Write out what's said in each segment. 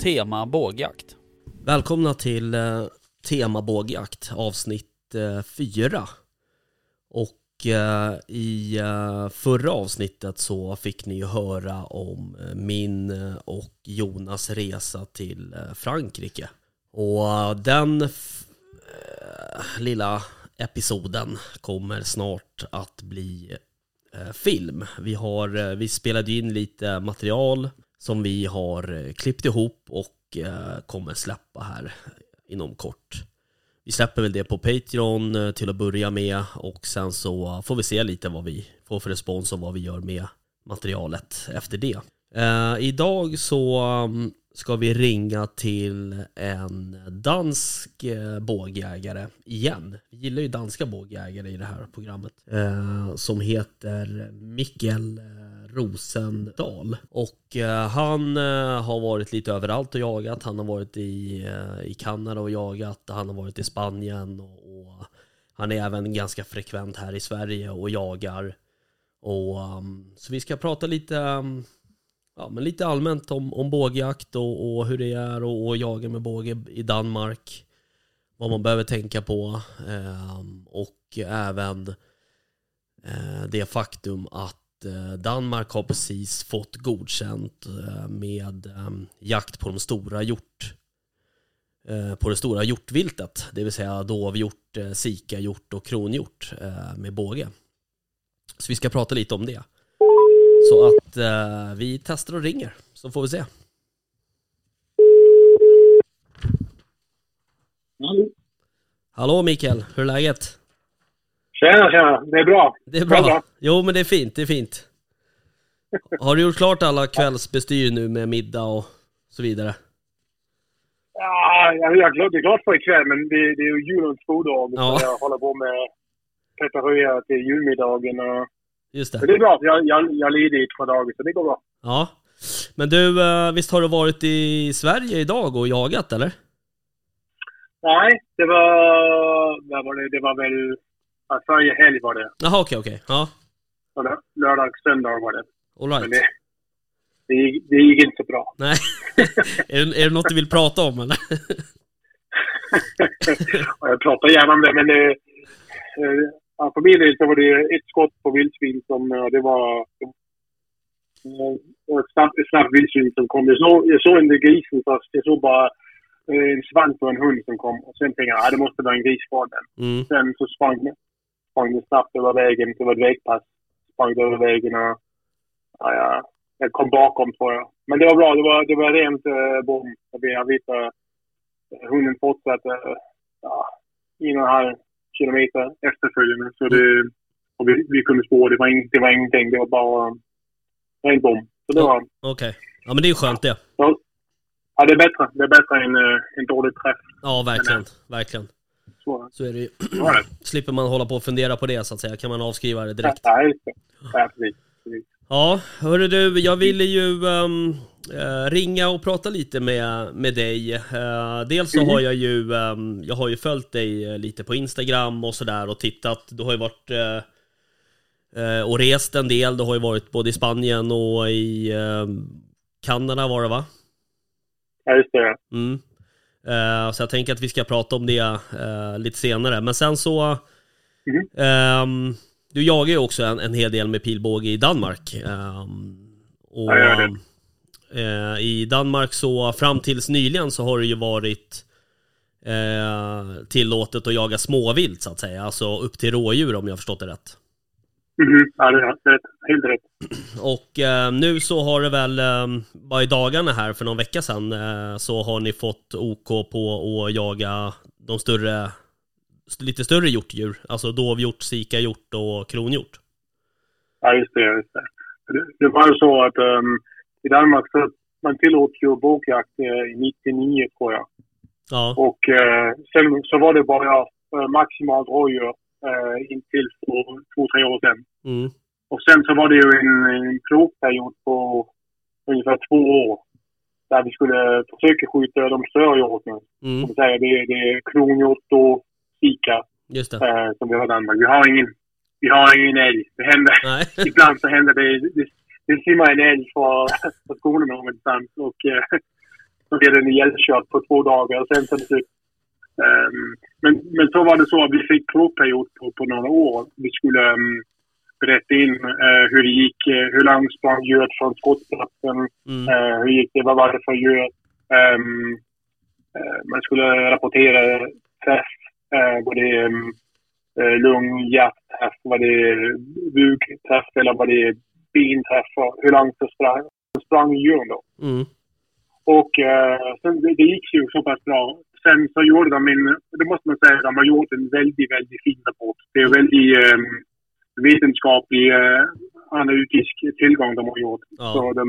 Tema bågjakt. Välkomna till eh, Tema bågjakt avsnitt eh, 4. Och eh, i eh, förra avsnittet så fick ni ju höra om eh, min eh, och Jonas resa till eh, Frankrike. Och eh, den eh, lilla episoden kommer snart att bli eh, film. Vi, har, eh, vi spelade in lite material som vi har eh, klippt ihop och eh, kommer släppa här inom kort. Vi släpper väl det på Patreon eh, till att börja med och sen så får vi se lite vad vi får för respons och vad vi gör med materialet efter det. Eh, idag så mm, ska vi ringa till en dansk bågjägare igen. Vi gillar ju danska bågjägare i det här programmet. Eh, som heter Mikkel Rosendal. Och eh, han eh, har varit lite överallt och jagat. Han har varit i, eh, i Kanada och jagat. Han har varit i Spanien och, och han är även ganska frekvent här i Sverige och jagar. Och, um, så vi ska prata lite, um, ja, men lite allmänt om, om bågjakt och, och hur det är att och jaga med båge i Danmark. Vad man behöver tänka på. Eh, mm, och även eh, det faktum att Danmark har precis fått godkänt eh, med ehm, jakt på de stora hjort eh, på det stora hjortviltet, det vill säga dovhjort, eh, sikahjort och kronhjort eh, med båge. Så vi ska prata lite om det. Så att eh, vi testar och ringer, så får vi se. Hallå Mikael, hur är läget? Tjena, tjena. Det är bra. Det är bra. Bra. Jo men det är fint, det är fint. Har du gjort klart alla kvällsbestyr nu med middag och så vidare? Ja, jag är glad- det är klart för ikväll, men det, det är ju julens foderdag. Ja. Jag håller på med preparera till julmiddagen. Och... Just Men det. det är bra. Jag, jag, jag ledig i två dagar, så det går bra. Ja. Men du, eh, visst har du varit i Sverige idag och jagat eller? Nej, det var... Vad var det? Det var väl... Ja, förra helg var det. Jaha okej okej, ja. Lördag, söndag var det. Men Alright. det, det, gick, det gick inte så bra. Nej. är, det, är det något du vill prata om eller? jag pratar gärna om det, men det... Eh, ja, för min del så var det ett skott på vildsvin som... eh, Det var... eh, Ett snabbt, snabbt vildsvin som kom. Jag såg, jag såg inte grisen först. Jag såg bara eh, en svans och en hund som kom. Och sen tänkte jag att det måste vara en gris kvar där. Mm. Sen så sprang sprang det snabbt över vägen. Det var ett vägpass. Sprang det över vägen och... Ja, jag, jag kom bakom tror jag. Men det var bra. Det var, det var rent eh, bom. Jag att eh, hunden fortsatte eh, ja, en och en halv kilometer efterföljande. Så det, och vi, vi kunde spå. Det var, ing, det var ingenting. Det var bara rent bom. Så det var... Okej. Ja men det är ju skönt det. Ja, ja, det är bättre. Det är bättre än eh, en dålig träff. Ja verkligen, verkligen. Så, Så är det ju. Slipper man hålla på och fundera på det så att säga. Kan man avskriva det direkt. Ja, just det. Ja, precis. precis. Ja, hörru du, jag ville ju eh, ringa och prata lite med, med dig. Eh, dels så har jag ju, ehm, jag har ju följt dig eh, lite på Instagram och sådär och tittat. Du har ju varit eh, eh, och rest en del. Du har ju varit både i Spanien och i ehm, Kanada var det va? Ja, just det. Mm. Eh, så jag tänker att vi ska prata om det eh, lite senare. Men sen så... Ehm, du jagar ju också en, en hel del med pilbåge i Danmark. Ehm, och eh, I Danmark så fram tills nyligen så har det ju varit tillåtet att jaga småvilt så att säga. Alltså upp till rådjur om jag har förstått det rätt. Mhm. Ja, det är rätt. Helt rätt. Och eh, nu så har det väl, eh, bara i dagarna här för någon vecka sedan, eh, så har ni fått OK på att jaga de större, lite större hjortdjur. Alltså dovhjort, sikahjort och kronhjort. Ja, just det. Just det. Det, det var ju så att ehm, i Danmark så man tillåts ju bågjakt eh, i 99 tror jag. Ja, Och eh, sen så var det bara eh, maximalt rådjur eh, intill för två, tre år sedan. mm, Och sen så var det ju en, en provperiod på ungefär två år. Där vi skulle försöka skjuta de större hjortarna. mm, Som säger, det, det är kronhjort och sika just det. eh, som vi har i Danmark. Vi har ingen, vi har ingen älg. Det händer, ibland så händer det, det, det simmar en älg för, för Skåne någonstans och, eh, så blev den ihjälkörd på två dagar. Och sen så men, men så var det så att vi fick provperiod på, på några år. Vi skulle um, berätta in uh, hur det gick, uh, hur långt sprang djuret från skottplatsen, mm. uh, hur gick det, vad var det för djur. Um, man skulle rapportera träff, var det um, lung, hjärtträff, var det bugträff eller var det binträff hur långt det sprang, sprang djuren då. Mm. Och uh, sen, det, det gick ju så pass bra. Sen så gjorde de en, det måste man säga, de har gjort en väldigt, väldigt fin rapport. Det är väldigt um, vetenskaplig uh, analytisk tillgång de har gjort. Ja. Så de,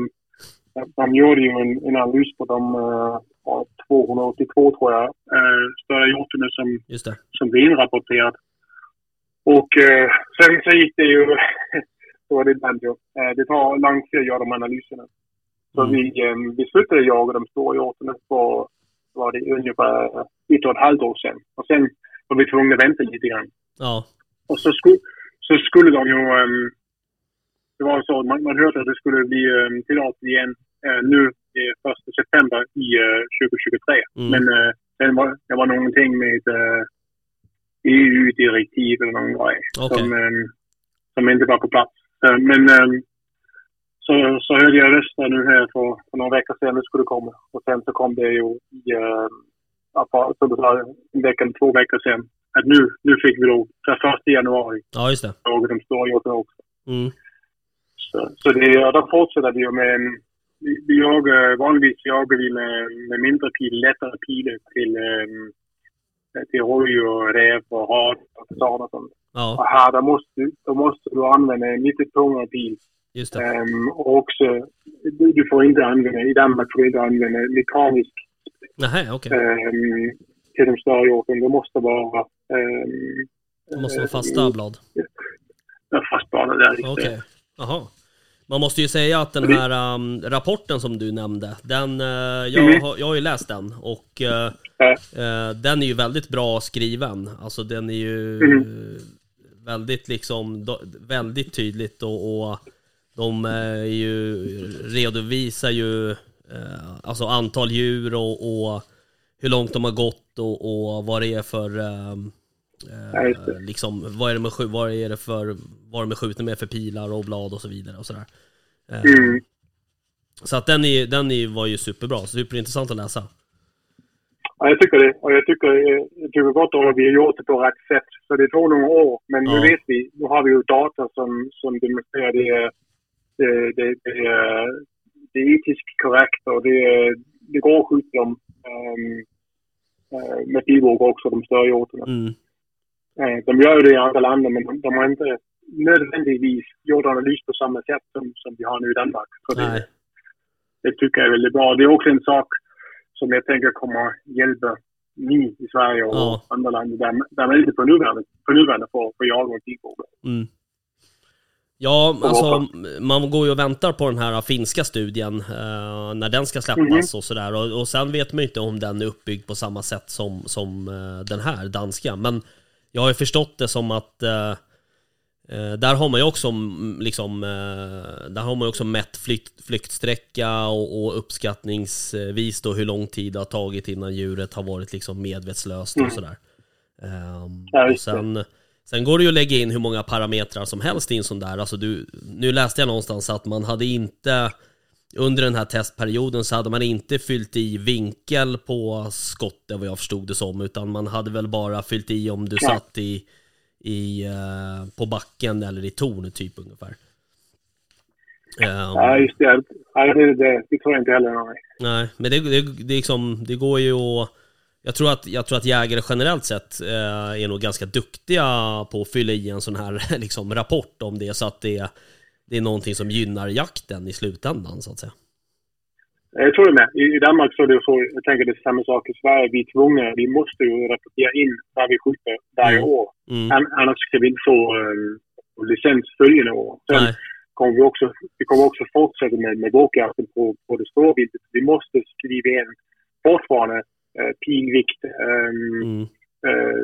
de gjorde ju en, en analys på de uh, 282 tror jag, uh, större hjortarna som, som blev inrapporterat. Och uh, sen så gick det ju, så var det ibland ju, uh, det tar lång tid att göra de analyserna. Så mm. vi, um, vi slutade jaga de stora hjortarna på var det ungefär ett och ett halvt år sedan. Och sen var vi tvungna att vänta lite grann. Ja. Och så, sku, så skulle de ju... Um, det var så, man, man hörde att det skulle bli um, tillåtet igen uh, nu första september i uh, 2023. Mm. Men uh, sen var det var någonting med uh, EU-direktiv eller någon grej okay. som, um, som inte var på plats. Men um, så, så hörde jag röster nu här för, för några veckor sedan det skulle komma. Och sen så kom det ju i, det var en vecka två veckor sedan. Att nu, nu fick vi då för första januari. Ja, just det. Och de stora hjortarna också. Mm. Så, så det, då fortsätter vi ju med vi, jagar, vanligtvis jagar vi med, med mindre pil, lättare pilar till, um, till rådjur, räv och hare och sånt. Ja. Och här, då måste, då måste du använda en lite tungare pil Just det. Um, och också, du, du, får inte använda, i Danmark får du inte använda mekanisk Nej, okej. Okay. Um, till de större hjorten. Det måste vara... Um, det måste vara fasta blad? Ja, fastblad, det är Okej, okay. jaha. Man måste ju säga att den här um, rapporten som du nämnde, den, uh, jag, mm. har, jag har ju läst den och uh, uh, den är ju väldigt bra skriven. Alltså den är ju mm. väldigt liksom, väldigt tydligt och, och de är ju, redovisar ju eh, alltså antal djur och, och, hur långt de har gått och, och vad det är för eh, eh, liksom, vad är det med, vad är det för, vad de är skjutna med för pilar och blad och så vidare och sådär. Eh, mm. Så att den, är, den är, var ju superbra, superintressant att läsa. Ja, jag tycker det. Och jag tycker, jag tycker gott att vi har gjort det på rätt sätt. Så det tog några år, men ja. nu vet vi. Nu har vi ju data som, som demonstrerar det det, det, det, är, det är etiskt korrekt och det, det går att skjuta dem um, med pilbåge också, de större hjortarna. Mm. Uh, de gör ju det i andra länder men de, de har inte nödvändigtvis gjort analys på samma sätt som, som vi har nu i Danmark. Så det, det tycker jag är väldigt bra. Det är också en sak som jag tänker kommer hjälpa ni i Sverige och ja. andra länder där, där man inte på nuvarande, på nuvarande får, får jaga med pilbåge. Mm. Ja, alltså man går ju och väntar på den här finska studien eh, när den ska släppas mm. och sådär. Och, och sen vet man ju inte om den är uppbyggd på samma sätt som, som eh, den här danska. Men jag har ju förstått det som att eh, eh där har man ju också liksom, eh, där har man också mätt flykt, flyktsträcka och, och, uppskattningsvis då hur lång tid det har tagit innan djuret har varit liksom medvetslöst och mm. sådär. Um, ja, och sen, Sen går det ju att lägga in hur många parametrar som helst i en sån där. Alltså du, nu läste jag någonstans att man hade inte under den här testperioden så hade man inte fyllt i vinkel på skottet vad jag förstod det som utan man hade väl bara fyllt i om du satt i, i, uh, på backen eller i torn typ ungefär. Um, ja just det, ja, det, det, det tror jag inte heller. Nej, men det, det, det, liksom, det går ju att jag tror att, jag tror att jägare generellt sett eh, är nog ganska duktiga på att fylla i en sån här liksom, rapport om det så att det, det är någonting som gynnar jakten i slutändan så att säga. Jag tror det med. I, Danmark så är det så, jag tänker det är samma sak i Sverige. Vi är tvungna, vi måste ju rapportera in vad vi skjuter varje mm. år. Mm. Annars ska vi inte få um, licens följande år. Sen Nej. kommer vi också, vi kommer också fortsätta med, med vågjakten på, på det stora viltet. Vi måste skriva in fortfarande Eh, pilvikt, ehm, mm. Eh,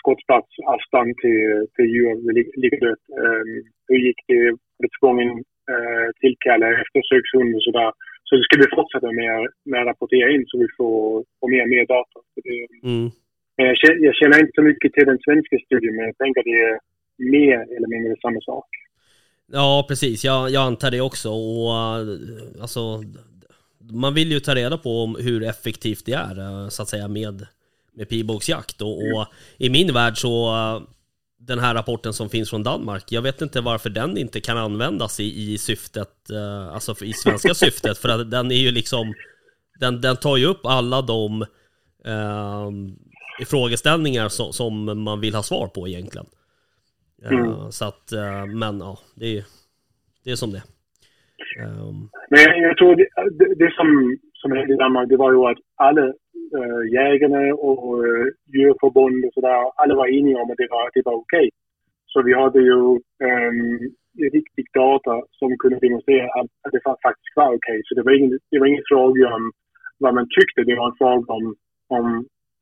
skottsplats, avstånd till, till djur ligger dött. Ehm, hur gick det? Det tvungen eh, tillkalla eftersökshund och sådär. så det ska vi fortsätta med, med att rapportera in så vi får, får mer och mer data. Så det, Mm. men jag känner, jag känner inte så mycket till den svenska studien, men jag tänker det är mer eller mindre samma sak. Ja, precis. Jag, jag antar det också. Och eh, alltså, man vill ju ta reda på om hur effektivt det är, eh, så att säga, med, med pilbågsjakt. Och, och i min värld så, eh, den här rapporten som finns från Danmark, jag vet inte varför den inte kan användas i, i syftet, eh, alltså i svenska syftet, för att den är ju liksom, den, den tar ju upp alla de eh, frågeställningar som, som man vill ha svar på egentligen. Mm. Så att, men ja, det är, det är som det är. Um, Men jag, tror det, det, det som, som hände i Danmark, det var ju att alla äh, jägarna och äh, djurförbund och sådär, alla var eniga om att det var, det var okej. Så vi hade ju ähm, riktig data som kunde demonstrera att, att det fa- faktiskt var okej. Så det var, ingen, det var ingen fråga om vad man tyckte, det var en fråga om, om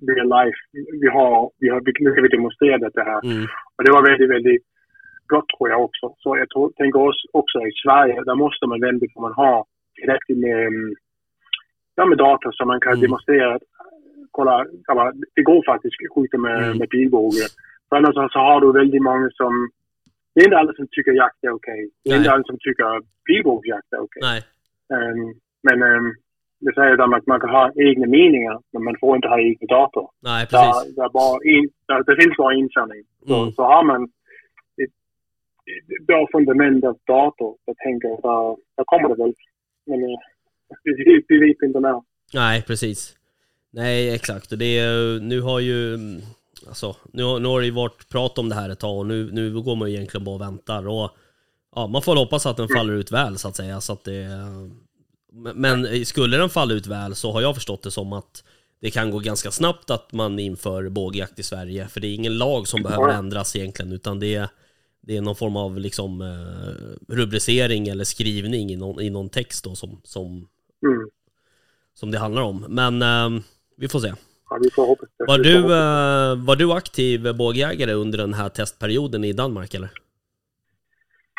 real life. Vi har, vi har, nu ska vi demonstrera det här. mm, Och det var väldigt, väldigt gott tror jag också. Så jag tror, tänker oss också i Sverige, där måste man väldigt man har tillräckligt med, mm, ja, med data så man kan Mm. demonstrera kolla, det går faktiskt att skjuta med, Mm. med pilbåge. För annars så har du väldigt många som, det är inte alla som tycker jakt är okej. Det är Nej. inte alla som tycker pilbågsjakt är okej. nej, Ehm, men um, det säger de att man kan ha egna meningar, men man får inte ha egna data. nej Där, precis. där bara in, där, det finns bara en sanning. Så, Mm. så har man bra fundament av dator, jag tänker där, där kommer det väl. Men eh, vi, vi vet inte när. Nej, precis. Nej, exakt. Och det är, nu har ju, alltså, nu har, nu har det ju varit prat om det här ett tag och nu, nu går man ju egentligen bara och väntar. Och, ja, man får hoppas att den faller ut väl så att säga. Så att det, men- men skulle den falla ut väl så har jag förstått det som att det kan gå ganska snabbt att man inför bågjakt i Sverige. För det är ingen lag som behöver ändras egentligen, utan det är, det är någon form av liksom, eh, rubricering eller skrivning i någon, i någon text då som, som, Mm. som det handlar om. Men ehm, vi får se. Ja, vi får hoppas. Var du, eh, var du aktiv bågjägare under den här testperioden i Danmark eller?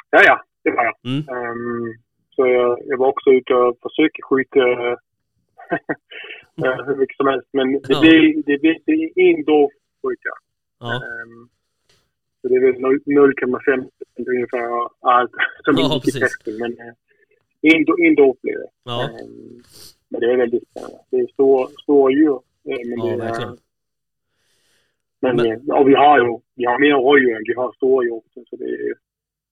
Ja, ja, det var jag. Mm. Ehm, så jag, jag var också ute och försökte skjuta eh, hur mycket som helst. Men det Ja. blir, det skjuter. Ja, Ehm, så det är väl 0 0,5 ungefär av allt som Ja, ingick i testen. Men eh, en, då- en då blir det. ja, Ehm, men det är väldigt spännande. Det är stora, stora djur. eh, Men Ja, det är, verkligen. Men, Men- eh, och vi har ju vi har mer rådjur än vi har stora djur. Så det är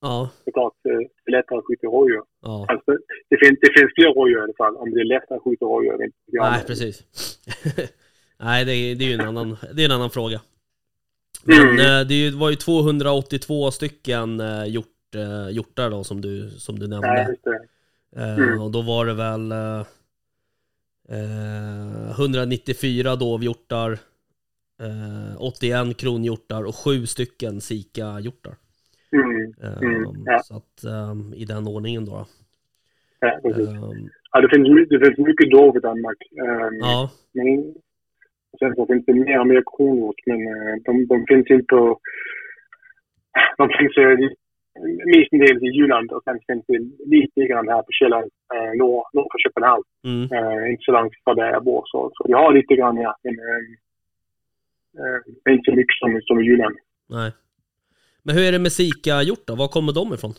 ja, såklart eh, det är lättare att skjuta rådjur. ja. Alltså, det, finns, det finns fler rådjur i alla fall. Om det är lättare att skjuta rådjur. Nej, precis. Nej, det är, det är ju en annan, det är en annan fråga. Men Mm. eh, det var ju 282 stycken eh, hjort, eh, hjortar då som du, som du nämnde. Eh, Mm. Och då var det väl eh, eh, 194 dovhjortar, eh, 81 kronhjortar och 7 stycken sika-hjortar. Mm. Eh, Mm, ja. Så att eh, i den ordningen då. Ja, precis. Eh, Ja, det, finns, det finns mycket dov i Danmark. Ehm, ja, Men sen finns det mer och mer kronhjort, men eh, de, de finns inte på... De finns eh, mestadels i Jylland och sen finns det lite grann här på Själland, eh, norr, norr för Köpenhamn. mm, Eh, inte så långt från där jag bor. Så, så vi har lite grann ja, men eh, inte så mycket som, som i Jylland. nej. Men hur är det med sika-hjortar? Var kommer de ifrån?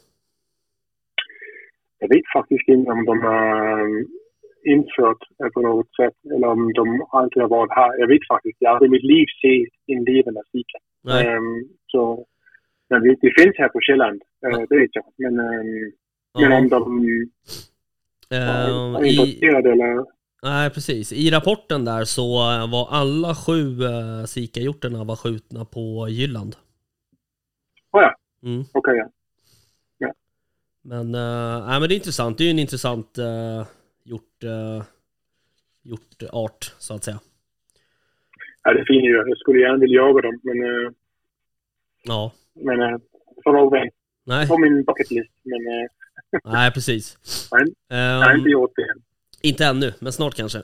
Jag vet faktiskt inte om de eh, infört eh, på något sätt eller om de alltid har varit här. Jag vet faktiskt Jag har aldrig i mitt liv sett en levande sika. Ehm, så, men det, det finns här på Själland, eh, det vet jag. Men, men Ja. om de har i, importerade eller... nej, precis. I rapporten där så var alla sju eh, sika-hjortarna var skjutna på Jylland. Oh, ja, Mm. okej. ja. Men, uh, nej, men det är intressant. Det är ju en intressant uh, hjort, uh, hjortart, så att säga. ja, det är fint ju. Jag skulle gärna vilja jaga dem, men, eh, Ja, men uh, får nog vänta nej, på min bucket list. Men uh, nej precis. Nej, jag har Ehm, inte gjort det än. inte ännu, men snart kanske.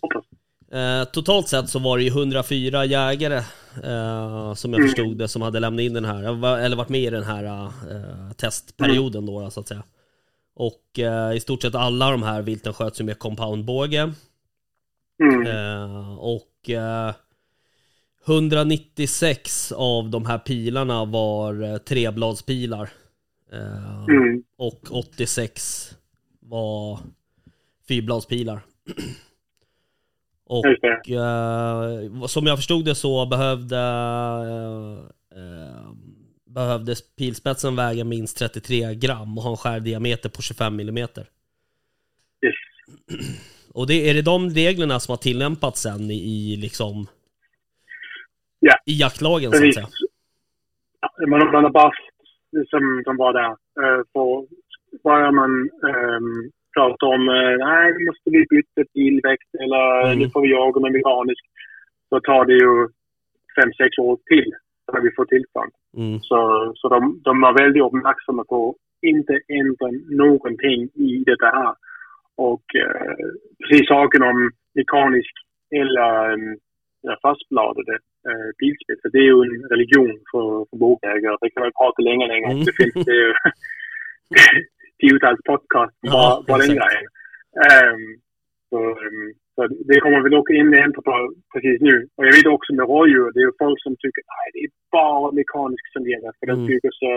Hoppas. Eh, totalt sett så var det ju 104 jägare eh, som jag Mm. förstod det som hade lämnat in den här, eller varit med i den här eh, testperioden då, så att säga. Och eh, i stort sett alla de här vilten sköts ju med compoundbåge. Mm. Eh, och eh, 196 av de här pilarna var eh, trebladspilar. Eh, Mm. och 86 var fyrbladspilar. och eh, som jag förstod det så behövde eh, eh, behövdes pilspetsen väga minst 33 gram och ha en skärdiameter på 25 millimeter. Yes. Och det, är det de reglerna som har tillämpats sen i, i liksom Ja. i jaktlagen så att Precis. säga? Ja, Man, man har bara, som, som var där, för börjar man um, prata om uh, nej, nu måste vi byta tillväxt eller Mm. nu får vi jaga med mekanisk, så tar det ju fem, sex år till när vi får tillstånd. Mm. Så, så de, de var väldigt uppmärksamma på att inte ändra någonting i det här. Och eh, precis saken om mekanisk eller, um, eller fastbladade eh, pilspetsar, det är ju en religion för, för båtägare. Det kan man prata länge, länge om. Mm. Det finns det ju tiotals podcast Ja, bara, bara den grejen. Ehm, så, ehm, så det kommer väl också in ändra på precis nu. Och jag vet också med rådjur, det är ju folk som tycker nej det är bara mekaniskt som gäller för den Mm. tycker så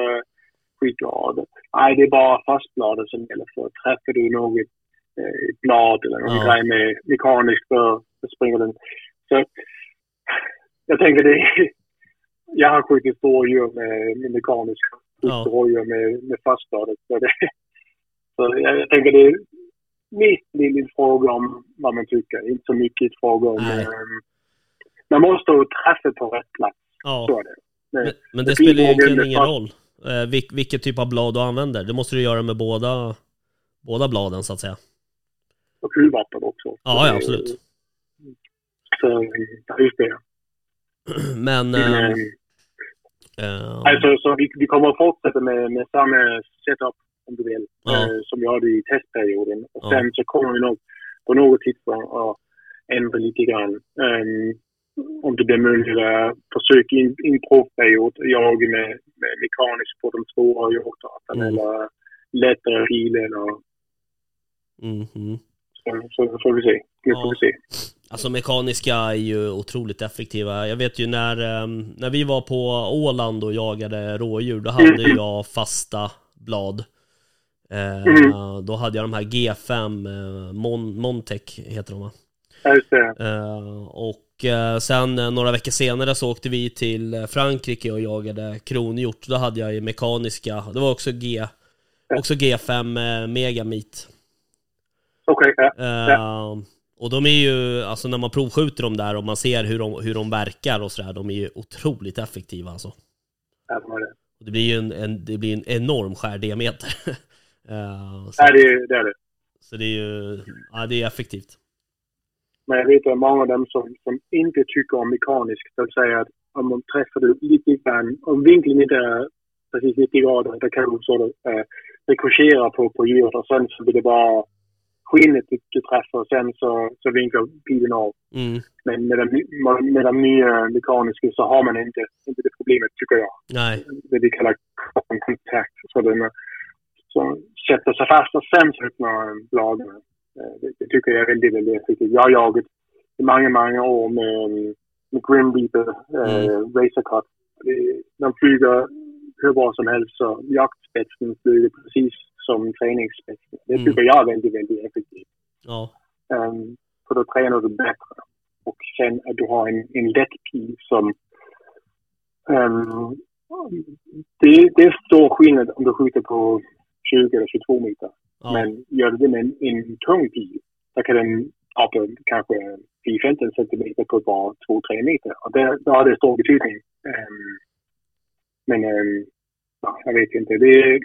skitglad. Nej, det är bara fastbladet som gäller för träffar du något eh, blad eller någon Ja. grej med mekaniskt så, springer den. Så jag tänker det är, jag har skjutit rådjur med, med mekaniskt, Ja. skjutit rådjur med, med fastbladet. Så, det, så jag, jag tänker det är en liten fråga om vad man tycker, inte så mycket fråga om... Ehm, man måste ju träffa på rätt plats, så Ja, är det. Men, men, men det det spelar blir egentligen ingen roll eh, vilk, vilket typ av blad du använder. Det måste du göra med båda, båda bladen så att säga. och kulvapen också. Ja, Så ja, absolut. Så, ja, just det. Men... Men, eh, Alltså, så vi, vi kommer att fortsätta med, med samma setup, om du vill, Ja. eh, som vi hade i testperioden. Och sen så kommer vi nog på något tidspunkt att ändra lite grann. Ehm, om det blir möjligt att försöka in, in provperiod, jag med, med mekaniskt på de svåra hjortarterna Mm. eller lättare filer och mm, mm. så, så får vi se. Nu Ja. får vi se. Alltså mekaniska är ju otroligt effektiva. Jag vet ju när, eh, när vi var på Åland och jagade rådjur, då hade jag fasta blad. Eh, Mm. Då hade jag de här G5, eh, Mon Montec heter de va? Ja, just det. Eh, och sen några veckor senare så åkte vi till Frankrike och jagade kronhjort. Då hade jag ju mekaniska, det var också G, också G5 eh, Megamit. Okej, ja. Eh, Och de är ju, alltså när man provskjuter dem där och man ser hur de, hur de verkar och sådär, de är ju otroligt effektiva alltså. ja, det Det blir ju en, en, det blir en enorm skärdiameter. Eh, så, Ja, det, det är det. så det är ju, ja det är effektivt. Men jag vet att många av dem som, som inte tycker om mekaniskt, de säger att om man träffar du lite grann, om vinkeln inte är precis 90 grader, då kan du så äh, rikoschera på, på djuret och sen så blir det bara skinnet du, du träffar och sen så, så vinklar pilen av. Mm, Men med de, med de nya mekaniska så har man inte, inte det problemet, tycker jag. nej, Det vi kallar kontakt. Så den så sätter sig fast och sen så öppnar bladen. Eh, Det, tycker jag är väldigt, väldigt effektivt. Jag har jagat i många, många år med, med Grim Reaper, eh, Razorcut. Det- De flyger hur bra som helst så jaktspetsen flyger precis som träningsspetsen. Det Mm. tycker jag är väldigt, väldigt effektivt. ja, Um, för då tränar du bättre. Och sen att du har en, en lätt pil som... Um, det, det är stor skillnad om du skjuter på 20 eller 22 meter. ja, Men gör du det med en, en tung pil, då kan den hoppa kanske 10-15 centimeter på bara 2-3 meter. Och det, då har det stor betydning. Um, men um, ja, jag vet inte. Det, är-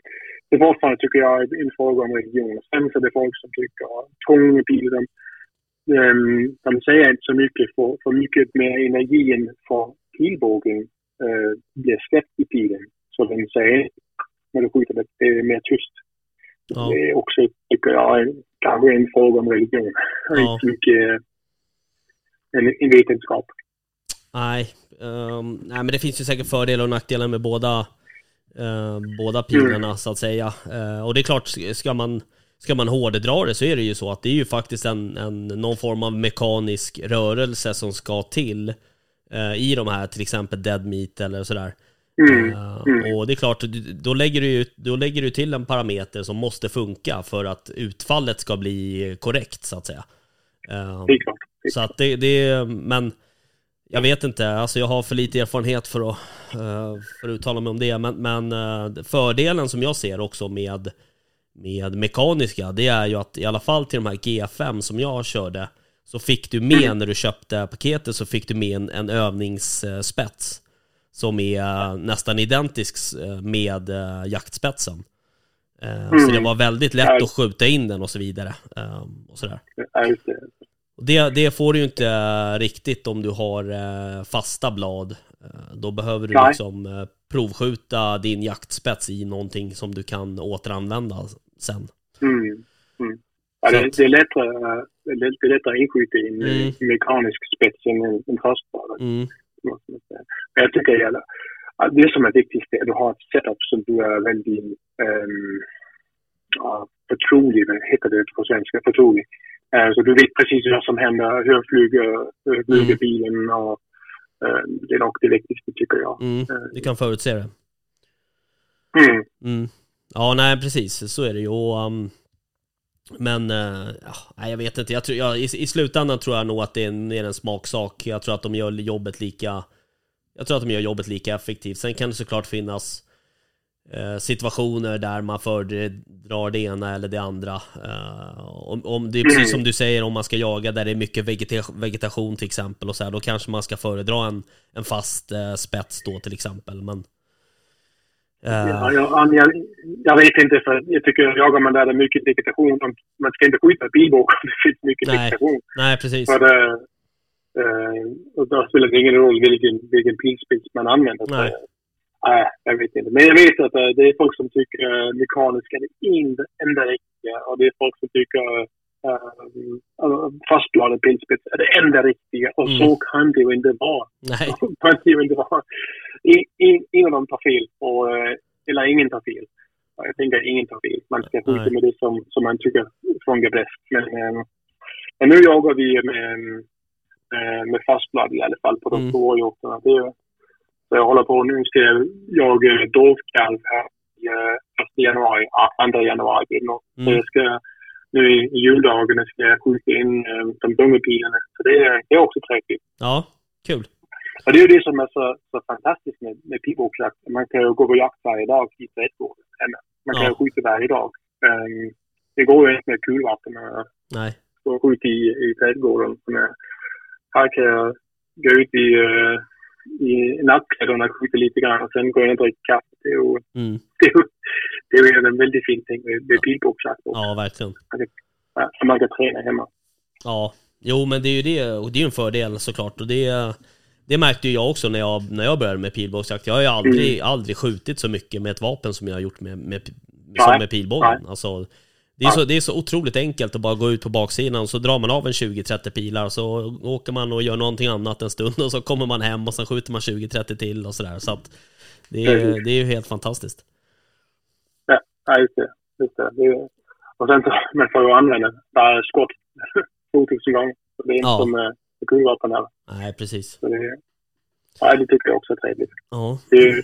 det är fortfarande, tycker jag, en fråga om religion. Sen så är det folk som tycker att tunga pilar, de, um, de säger inte så mycket för, för mycket mer energin för pilbågen uh, blir släppt i pilen. Så den säger när du skjuter det, det är mer tyst. Ja. Det är också, tycker jag, kanske en fråga om religion. Ja. Inte mycket eh, en, en vetenskap. nej. ehm, nej men det finns ju säkert fördelar och nackdelar med båda, Eh, båda pilarna så att säga. Eh, och det är klart, ska man, ska man hårdedra det så är det ju så att det är ju faktiskt en, en, någon form av mekanisk rörelse som ska till eh, i de här, till exempel dead meat eller sådär. Mm. Eh, Mm. och det är klart, då lägger, du, då lägger du till en parameter som måste funka för att utfallet ska bli korrekt så att säga. Eh, Det är klart. Det är så att det, det, men jag vet inte, alltså jag har för lite erfarenhet för att, eh, för att uttala mig om det. Men, men fördelen som jag ser också med, med mekaniska, det är ju att i alla fall till de här G5 som jag körde, så fick du med när du köpte paketet så fick du med en, en övningsspets som är nästan identisk eh, med eh, jaktspetsen. Eh, Så Mm. det var väldigt lätt Ja. att skjuta in den och så vidare. eh, Och sådär. Ja, det. Det, får du ju inte eh, riktigt om du har eh, fasta blad. Eh, Då behöver du Nej. liksom eh, provskjuta din jaktspets i någonting som du kan återanvända sen. Mm. Mm. Ja, det, det, är lättare, det, är att inskjuta i en Mm. mm. mekanisk spets än en, en fastbara. Mm. Måste man säga. Men jag tycker att det som är viktigast är att du har ett setup som du är väldigt um, förtrolig med, heter det på svenska, förtrolig. Eh, så du vet precis vad som händer, hur flyger, hur flyger Mm. bilen och eh, det är nog det viktigaste tycker jag. Mm. Du kan förutse det. Mm. Mm. Ja, nej precis, så är det ju. Och, um, men, eh, ja, nej, jag vet inte. Jag tror, ja, i, I slutändan tror jag nog att det är en, är en smaksak. Jag tror att de gör jobbet lika Jag tror att de gör jobbet lika effektivt. Sen kan det såklart finnas eh, situationer där man föredrar det ena eller det andra. Eh, om, om det är precis som du säger, om man ska jaga där det är mycket vegeta- vegetation till exempel och så här, då kanske man ska föredra en, en fast eh, spets då till exempel. Men, eh, Ja, jag, jag, jag vet inte, för jag tycker jagar man där det är mycket vegetation, man ska inte skjuta pilbåge om det finns mycket Nej. vegetation. nej, precis. För eh, och då spelar det ingen roll vilken, vilken pilspets man använder. Nej. Nej, jag vet inte. Men jag vet att eh, det är folk som tycker uh, mekaniska är det enda riktiga. Och det är folk som tycker uh, fastbladad pilspets är det enda riktiga. Och Mm. så kan det ju inte vara. Nej, Så kan det ju inte vara. In, in, ingen av dem tar fel. Och, eh, eller ingen tar fel. Och Jag tänker ingen tar fel. Man ska skjuta med det som, som man tycker funkar bäst. Men, eh, men nu jagar vi med, eh, med fastblad i alla fall på de Mm. två hjortarna. Det Så jag håller på nu ska jag jaga dovkalv här i eh, 1 januari, ja, 2 januari. nog. Så Mm. jag ska, nu i, i juldagarna ska jag skjuta in eh, de unga pilarna. Så det, är- det är också trevligt. ja, kul. Och det är ju det som är så, så fantastiskt med, med pilbågsjakt. Man kan ju gå på jakt varje dag i trädgården. Man kan Ja. ju skjuta varje dag. Ehm, det går ju inte med kulvapen och Nej, gå och skjuta i, i trädgården. Men, här kan jag gå ut i, uh, i nattkläderna och skjuta lite grann och sen gå in och dricka kaffe. Det är ju, mm. det är det är en väldigt fin ting med, med pilbågsjakt. också. ja verkligen. Så man kan träna hemma. Ja, jo men det är ju det, och det är ju en fördel såklart. Och det, det märkte ju jag också när jag, när jag började med pilbågsjakt. Jag har ju aldrig, aldrig skjutit så mycket med ett vapen som jag har gjort med, med, som med pilbågen. Alltså, det, är så, det är så otroligt enkelt att bara gå ut på baksidan och så drar man av en 20-30 pilar och så åker man och gör någonting annat en stund och så kommer man hem och sen skjuter man 20-30 till och sådär. Så att det, är, det är ju helt fantastiskt. Ja, just det. Just det. det är, och sen så, får ju använda bara skott 2000 gånger. Så det är inte Ja. som med med kulvapen här. Nej, precis. Så det, ja, det tycker jag också är trevligt. Ja, Det,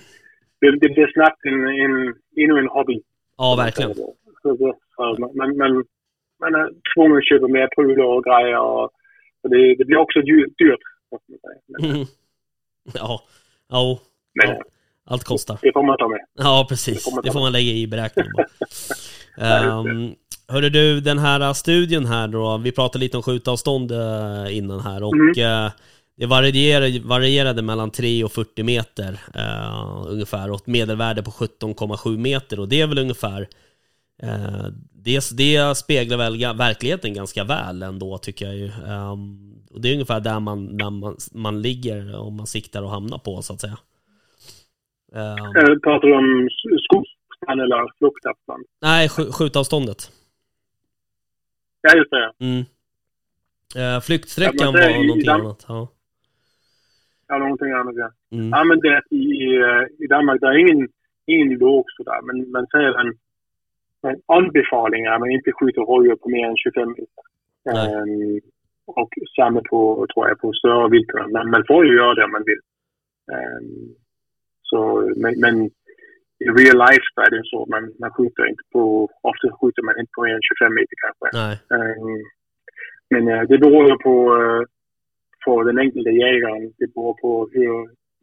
det, det blir snabbt en, en, ännu en hobby. ja verkligen. Det, så man, är tvungen att köpa mer prylar och grejer. Och, och det, det blir också dyrt. Men, Mm. Ja, ja, men ja, allt kostar. det får man ta med. Ja, Det precis. får man Det får man lägga i beräkningen bara. Det. um, hörde du, den här studien här då, vi pratade lite om skjutavstånd eh, innan här och Mhm. eh, det varierade, varierade mellan 3 och 40 meter eh, ungefär och ett medelvärde på 17,7 meter och det är väl ungefär eh, det, det speglar väl verkligheten ganska väl ändå tycker jag ju. Ehm, och det är ungefär där man, där man, man ligger om man siktar och hamnar på så att säga. Ehm, Eh, pratar du om skogsavstånd eller fruktavstånd? Nej, sk- skjutavståndet. Ja, just det. Mm. Eh, flyktsträckan Ja, var någonting annat. Ja. Ja, någonting annat ja. Mm. Ja, men det, i, eh, i Danmark, det är ingen, en låg sådär. Men, så är den en anbefaling är man inte skjuter rådjur på mer än 25 meter. Um, och samma på, tror jag, på större vilter. Men man får ju göra det om man vill. Um, så, men, men i real life så är det så man, man skjuter inte på, ofta skjuter man inte på mer än 25 meter kanske. Um, men uh, det beror ju på, uh, på den enskilda jägaren. Det beror på hur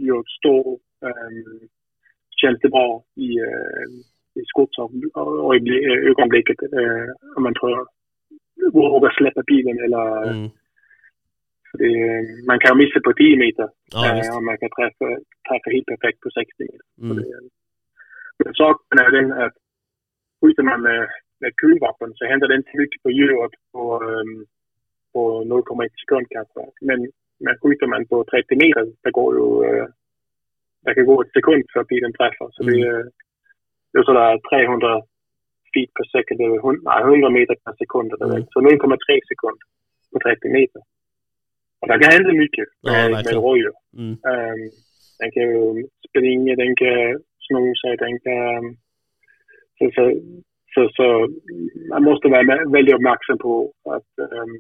djuret står. Um, känns det bra i, uh, i skottögonblicket? Uh, om man tror vågar släppa bilen eller mm. det, man kan missa på 10 meter ja, äh, och man kan träffa, träffa helt perfekt på 60 meter. Mm. Det, men saken är den att skjuter man med, med kulvapen så händer det inte mycket på djuret på, um, på 0,1 sekund kanske. Men, men skjuter man på 30 meter, det går ju uh, det kan gå ett sekund för bilen träffar. Så mm. det, det är sådär 300 feet per second, är 100 meter per sekund. Mm. Så 0,3 sekunder på 30 meter. Och det kan hända mycket med, ja, med rådjur. Mm. Um, den kan ju springa, den kan sno sig, den kan... Så, så, så, så man måste vara väldigt uppmärksam på att, um,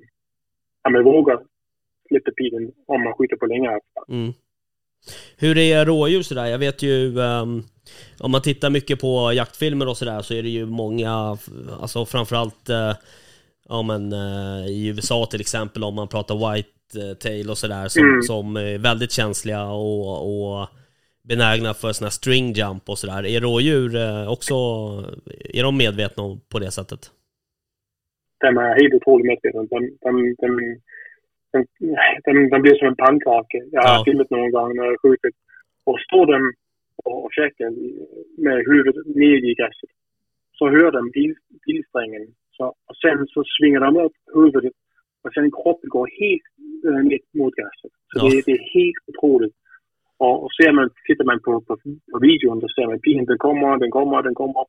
att man vågar släppa pilen om man skjuter på avstånd. Mm. Hur är rådjur sådär? Jag vet ju, um, om man tittar mycket på jaktfilmer och sådär så är det ju många, alltså framförallt uh, ja, men, uh, i USA till exempel om man pratar white tail och sådär som, mm. som är väldigt känsliga och, och benägna för sådana här string jump och sådär. Är rådjur uh, också, är de medvetna på det sättet? De är helt otroligt medvetna. De, de, de den, den blir som en pannkaka. Jag har ja. filmat någon gång när jag skjutit. Och står den och, käkar med huvudet ner i gräset så hör de bil, bilsträngen. Så, och sen så svingar de upp huvudet och sen kroppen går helt äh, mitt mot gräset. Så ja. det, det, är helt otroligt. Och, och ser man, tittar man på, på, på videon då ser man bilen, den kommer, den kommer, den kommer.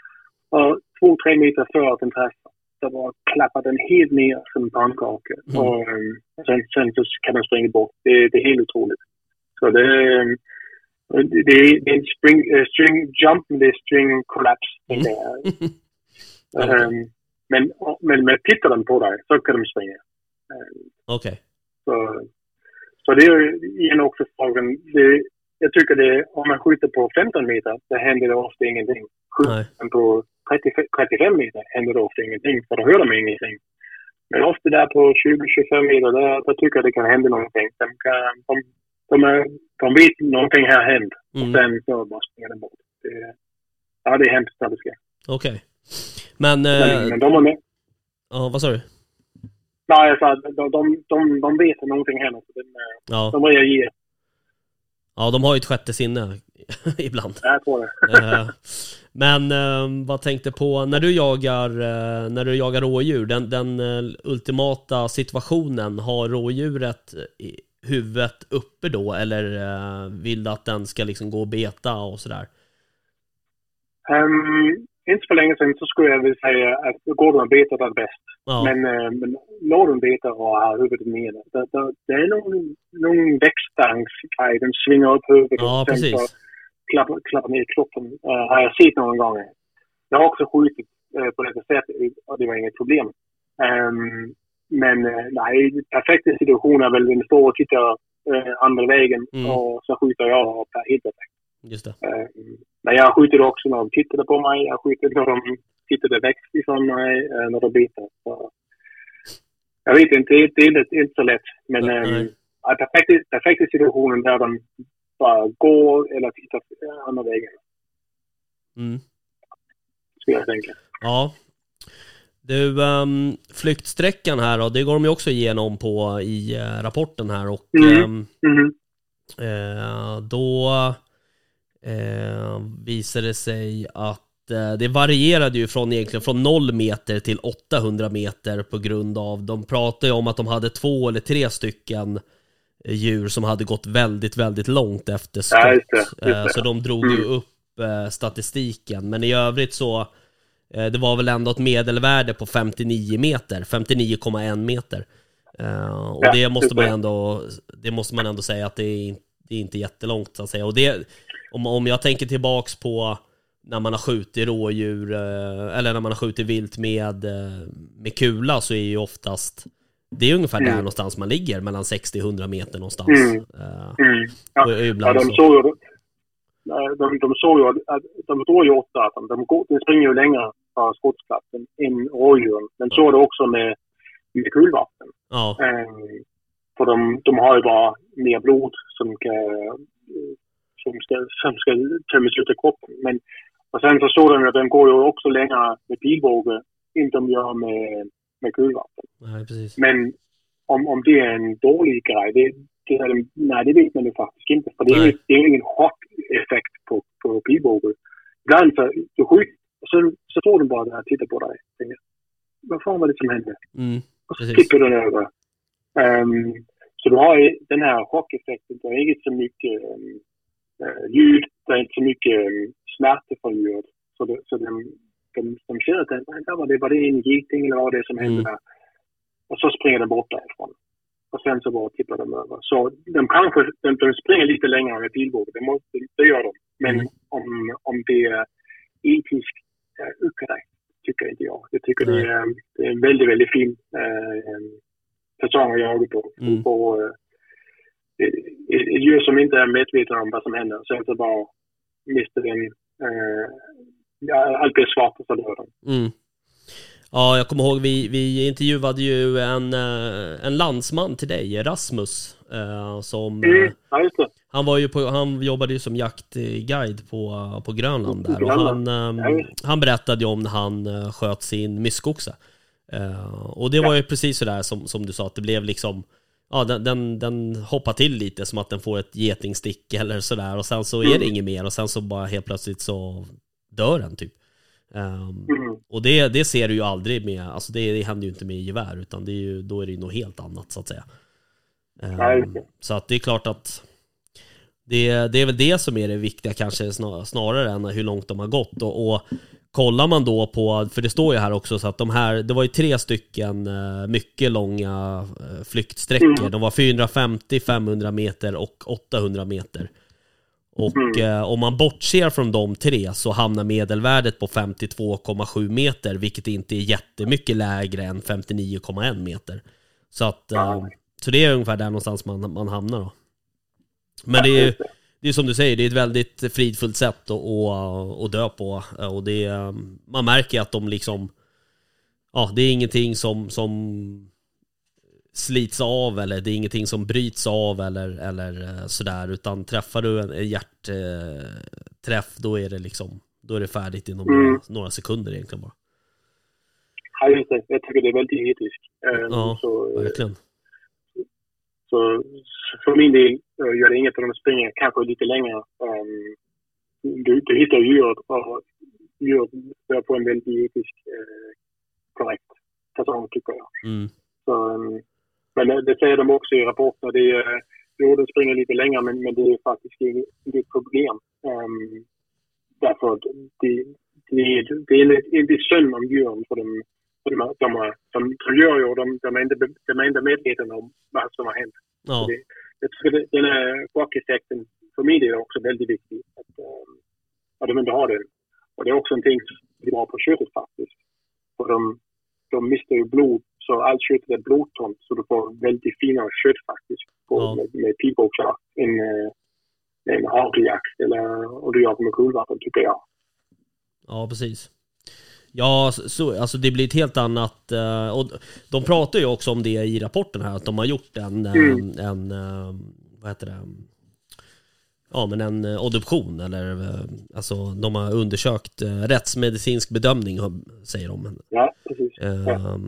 Och två, tre meter före att den träffar så bara klappar den helt ner som en pannkaka. Mm. Och um, sen, sen så kan den springa bort. Det, det är helt otroligt. Så det, um, det, det är en spring, uh, string jump, men det är string collapse. Mm. um, men, men, men tittar den på dig så kan de springa. Um, Okej. Okay. Så, så det är igen också frågan. Det, jag tycker det, om man skjuter på 15 meter, då händer det ofta ingenting. Skjuter man på 30, 35 meter händer det ofta ingenting, för då hör de ingenting. Men ofta där på 20-25 meter, där, där tycker jag det kan hända någonting. De, kan, de, de, är, de vet någonting här händer. Mm. Och sen så bara springer de bort. Det, ja, det är hemskt när det sker. Okej. Okay. Men, men, eh, men de är med. Ja, vad sa du? Nej, jag sa att de, de, de, de vet att någonting händer. Så de, ja. de reagerar. Ja, de har ju ett sjätte sinne ibland. Jag tror det. Eh, men eh, vad tänkte på, när du jagar, eh, när du jagar rådjur, den, den ultimata situationen, har rådjuret huvudet uppe då eller vill du att den ska liksom gå och beta och sådär? Um, inte för länge sedan så skulle jag vilja säga att Gordon betar är bäst. Ja. Men, men Norden betar och har huvudet nere. Det, det, det är någon, någon växtdangsgrej. Den svingar upp huvudet ja, och precis. så klappar, klappar ner kroppen. Äh, har jag sett några gånger. Jag har också skjutit äh, på detta sätt och det var inget problem. Um, men äh, nej, perfekta situation är väl när den står och tittar andra vägen mm. och så skjuter jag och helt perfekt. Just det. Um, men jag skjuter också när de tittade på mig. Jag skjuter när de tittade växt ifrån mig, uh, när de biter. Så, jag vet inte, det är inte, inte så lätt. Men mm. um, perfekta, perfekta situationen där de bara går eller tittar andra vägen. Mm. Skulle jag tänka. Ja. Du, um, flyktsträckan här då, det går de ju också igenom på i uh, rapporten här och mm. Um, mm. Uh, då eh, visade sig att det varierade ju från egentligen från 0 meter till 800 meter på grund av, de pratade ju om att de hade två eller tre stycken djur som hade gått väldigt, väldigt långt efter skott. Ja, just det, just det. Eh, så de drog ju mm. upp statistiken, men i övrigt så det var väl ändå ett medelvärde på 59 meter, 59,1 meter. och ja, det måste man ändå, det måste man ändå säga att det är, det är inte jättelångt så att säga. Och det, om, om jag tänker tillbaks på när man har skjutit rådjur eh, eller när man har skjutit vilt med, eh, med kula så är ju oftast det är ungefär Mm. där någonstans man ligger, mellan 60-100 meter någonstans. Mm. Eh, Mm. Ja. och Ja, ibland de så. såg ju, de, de såg ju att de står ju ofta att de, de, går, de springer ju längre från skottplatsen än rådjuren. Men så är det också med, med kulvapen. Ja, Ehm, för de, de har ju bara mer blod som, kan, som, ska, som ska tömmas ut i kroppen. Men, och sen så såg de att den går ju också längre med pilbåge än de gör med, med nej precis. Men om, om det är en dålig grej, det, det är, nej det vet man ju faktiskt inte. För det är, ju- det är ingen chockeffekt på, på pilbåge. Ibland så, du skjuter och sen så står den bara där och tittar på dig. Tänker, vad fan var det som hände? Mm, Och så tippar den över. Ehm, så du har ju den här chockeffekten. Det är inte så mycket um, ljud, det är inte så mycket um, smärta från djuret. Så, det, så de, de, de ser att det, där var det, var det geting eller vad det som hände Mm. där? Och så springer den bort därifrån. Och sen så bara tippar de över. Så de kanske de, de springer lite längre med pilbåge, det, måste, det gör de. Men Mm. om, om det är etiskt uh, ukorrekt tycker inte jag. Jag tycker det är, det är en väldigt, väldigt fin uh, säsong att jaga på. Mm. på uh, ett, djur som inte är medveten om vad som händer. Sen så bara mister den... Ja, allt blir svart och så dör den. Mm. Ja, jag kommer ihåg, vi, vi intervjuade ju en, eh, en landsman till dig, Rasmus, eh, som... eh, Mm. Ja, det. Han, var ju på, han jobbade ju som jaktguide på, på Grönland där och han, Ja, eh, visst. han berättade ju om när han eh, sköt sin myskoxe. Eh, och det var ju precis sådär som, som du sa, att det blev liksom Ja, den, den, den hoppar till lite som att den får ett getingstick eller sådär och sen så är det Mm. inget mer och sen så bara helt plötsligt så dör den typ. Ehm, Mm. och det, det ser du ju aldrig med, alltså det, det händer ju inte med gevär utan det är ju, då är det ju något helt annat så att säga. Det. så att det är klart att det, det är väl det som är det viktiga kanske snar, snarare än hur långt de har gått. Och, och kollar man då på, för det står ju här också så att de här, det var ju tre stycken eh, mycket långa eh, flyktsträckor. Mm. De var 450, 500 meter och 800 meter. Och Mm. eh, om man bortser från de tre så hamnar medelvärdet på 52,7 meter, vilket inte är jättemycket lägre än 59,1 meter. Så att, eh, så det är ungefär där någonstans man, man hamnar då. Men det är ju det är som du säger, det är ett väldigt fridfullt sätt att, att, att dö på. Och det är, man märker att de liksom, ja det är ingenting som, som slits av eller det är ingenting som bryts av eller, eller eh, sådär. Utan träffar du en en hjärtträff då är det liksom, då är det färdigt inom Mm. några, några sekunder egentligen bara. Ja, just det. Jag tycker det är väldigt etiskt. Ehm, Ja, så, Verkligen. så, så för min del eh, gör det inget om de springer kanske lite längre. Ehm, du, du hittar djuret och djuret bör på en väldigt etisk eh, korrekt fasong tycker jag. Mm. Så, ehm, men det, det säger de också i rapporten. Det är, jo, den springer lite längre men, men det är faktiskt inget, problem. Um, därför att det, det, är- det är inte synd om djuren för de, för de, de, de, de gör ju, de, de, är inte, de är inte medvetna om vad som har hänt. Ja, Det, jag tycker det, den här chockeffekten för min del är också väldigt viktig. Att, um, att de inte har den. Och det är också en ting som är bra på köttet faktiskt. För de, de mister ju blod, så allt köttet är blodtomt. Så du får väldigt fina kött faktiskt på, Ja. med, med pilbågsjakt än uh, en hageljakt eller om du jagar med kulvapen tycker jag. Ja, precis. Ja, så, alltså det blir ett helt annat... eh, och de pratar ju också om det i rapporten här, att de har gjort en... eh, Mm. en eh, vad heter det? Ja, men en eh, obduktion eller... eh, Alltså, de har undersökt eh, rättsmedicinsk bedömning, säger de. Ja, precis. Ja.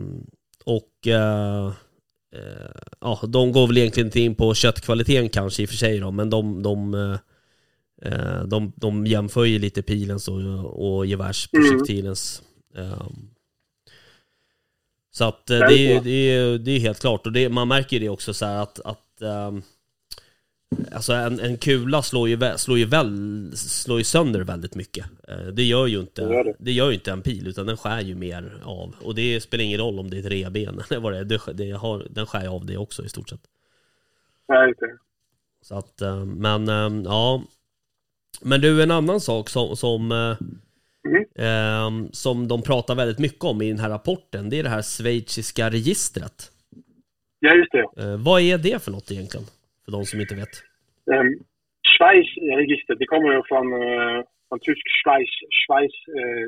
Och... eh, eh, ja, de går väl egentligen inte in på köttkvaliteten kanske i och för sig då, men de... de eh, eh, de, de jämför ju lite pilens och, och gevärsprojektilens ehm, så att eh, det, är, det, är, det är helt klart. Och det, man märker det också så att, att ehm, Alltså en, en kula slår ju, slår, ju väl, slår ju sönder väldigt mycket. Eh, Det gör ju inte, Det det. det gör ju inte en pil utan den skär ju mer av. Och det spelar ingen roll om det är ett reben eller vad det är. Det, det har, den skär ju av det också i stort sett. Just det. Så att, eh, men eh, ja. Men du, en annan sak som, som ehm, som de pratar väldigt mycket om i den här rapporten. Det är det här schweiziska registret. Ja, just det. Vad är det för något egentligen? För de som inte vet. Um, Schweiz-registret, det kommer ju från, uh, från tysk Schweiz. Schweiz, uh,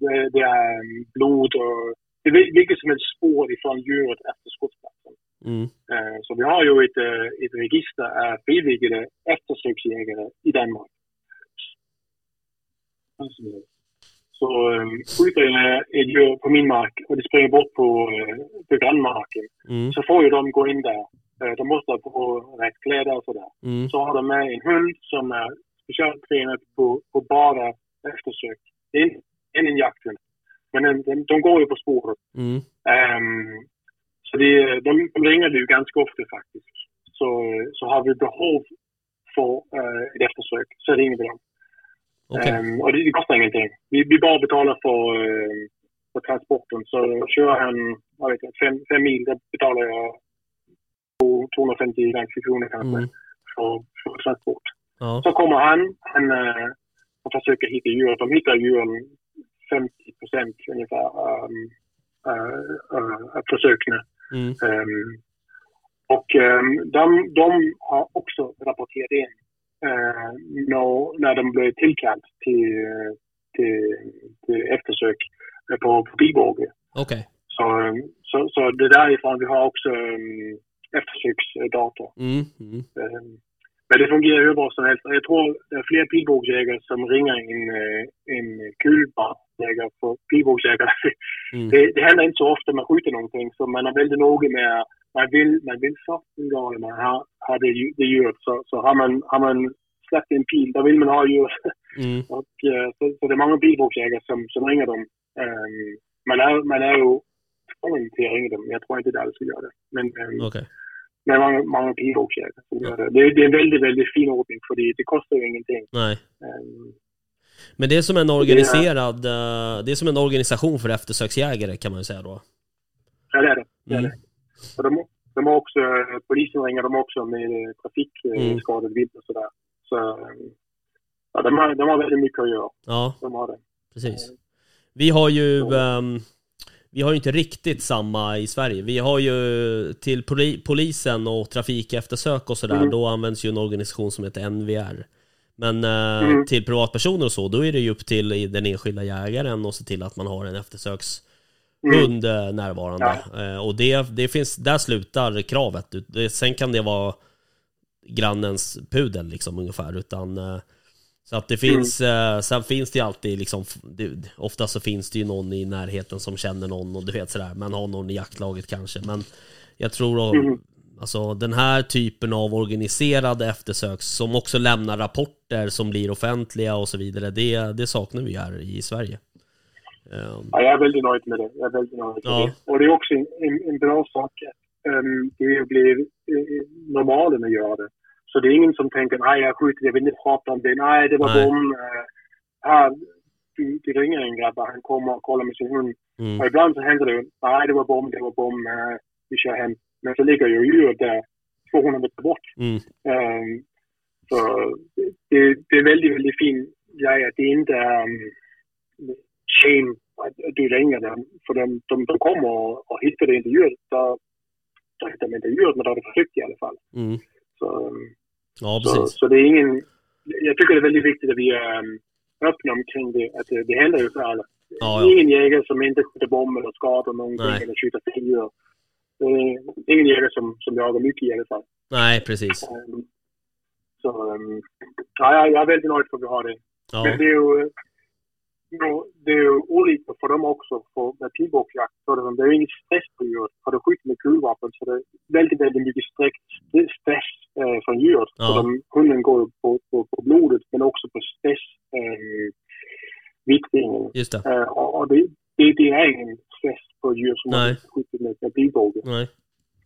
det, det, är um, blod och det vilket som helst spår ifrån djuret efter skottplatsen. Mm. Uh, så vi har ju ett, ett register av frivilliga eftersöksjägare i Danmark. Så skjuter jag ett djur på min mark och det springer bort på, på grannmarken Mm. så får ju de gå in där. Eh, De måste ha på rätt kläder och sådär. Mm. Så har de med en hund som är speciellt tränad på, på bara eftersök. Det är inte en jakthund. Men den, den, de går ju på spåret. Mm. Ehm, så det, de, de ringer ju ganska ofta faktiskt. Så, så har vi behov för uh, ett eftersök så ringer vi dem. Okej. Ehm, och det, det kostar ingenting. Vi, vi bara betalar för, eh, för transporten. Så kör han vad vet jag, fem, fem mil, då betalar jag 250 danska kronor kanske Mm. för, för transport. Ja. Så kommer han, han uh, och försöker hitta djuret. De hittar djuren 50 procent ungefär um, uh, uh, av försöken. Mm. Ehm, och ehm, de, de har också rapporterat in uh, när, när de blev tillkallade till, till, till eftersök eh, på, på bilbåge. Okej. Så, ehm, så, så det är därifrån vi har också um, eftersöksdata. Mm. Mm. Ehm, Men det fungerar hur bra som helst. Och Jag tror det är fler pilbågsjägare som ringer en, eh, en kulbajägare för pilbågsjägare. Mm. Det, det händer inte så ofta man skjuter någonting så man är väldigt noga med man vill, man vill första gången man har, har det, det djuret så, så har man, har man släppt en pil, då vill man ha djur. Mm. Och, eh, så, så det är många pilbågsjägare som, som ringer dem. Ehm, man, är, man är ju tvungen till att ringa dem. Jag tror inte det alla ska göra det. Men, ehm, Okej. Men många, många pilbågsjägare som gör det. det. Det är en väldigt, väldigt fin ordning för det, det kostar ju ingenting. Nej. Ehm, Men det är som en organiserad, eh, det är som en organisation för eftersöksjägare kan man ju säga då. ja, det är det. det, är Mm. det. De, de har också, polisen ringer dem också med Mm. trafikskadade vilt och sådär. Så ehm, ja, de, har, de har väldigt mycket att göra. Ja, De har det. precis. Vi har ju, ehm, vi har ju inte riktigt samma i Sverige. Vi har ju till poli, polisen och trafikeftersök och sådär, Mm. då används ju en organisation som heter NVR. Men eh, Mm. till privatpersoner och så, då är det ju upp till den enskilda jägaren och se till att man har en eftersökshund Mm. eh, närvarande. Eh, och det, det finns, där slutar kravet. Sen kan det vara grannens pudel liksom ungefär, utan så att det finns, eh, sen finns det ju alltid liksom, ofta så finns det ju någon i närheten som känner någon och du vet sådär, man har någon i jaktlaget kanske, men jag tror då, Mm. alltså den här typen av organiserade eftersök som också lämnar rapporter som blir offentliga och så vidare, det, det saknar vi här i Sverige. Ehm, Ja, jag är väldigt nöjd med det. Jag är väldigt nöjd med Ja. det. Och det är också en, en, en bra sak att um, det blir uh, normalen att göra det. Så det är ingen som tänker, nej jag skjuter, jag vill inte prata om det, nej det var Nej. Uh, här, du, du ringer en grabb han kommer och kollar med sin hund. mm, Och ibland så händer det, nej det var bom, det var bom, uh, vi kör hem. Men så ligger ju djuret där 200 meter bort. mm, Ehm, så det, det är väldigt, väldigt fin grej att det inte är um, shame att du ringer dem. För de, de, de kommer och, och hittar det inte djuret, då, då hittar de inte djuret, men då har det försökt i alla fall. mm. Så, um, Ja, så, precis. så det är ingen... Jag tycker det är väldigt viktigt att vi är um, öppna omkring det, att det, det händer ju för alla. Ja, ja. Ingen jägare som inte skjuter bomber eller skadar någonting Nej. eller skjuter djur. Det är ingen jägare som, som jagar mycket i alla fall. Nej, precis. Um, så um, ja, jag- är väldigt nöjd för att vi har det. Ja, Men det är ju, det är ju olika för dem också. För med pilbågsjakt så är det, är ingen stress på djuret. Har du skjutit med kulvapen så det är väldigt, väldigt mycket stress, stress eh, från djuret. Ja. De, hunden går på, på, på blodet men också på stress eh, viktningen. just det. Eh, och det, det, det är ingen stress på ett djur som Nej. har skjutit med, med pilbåge Nej.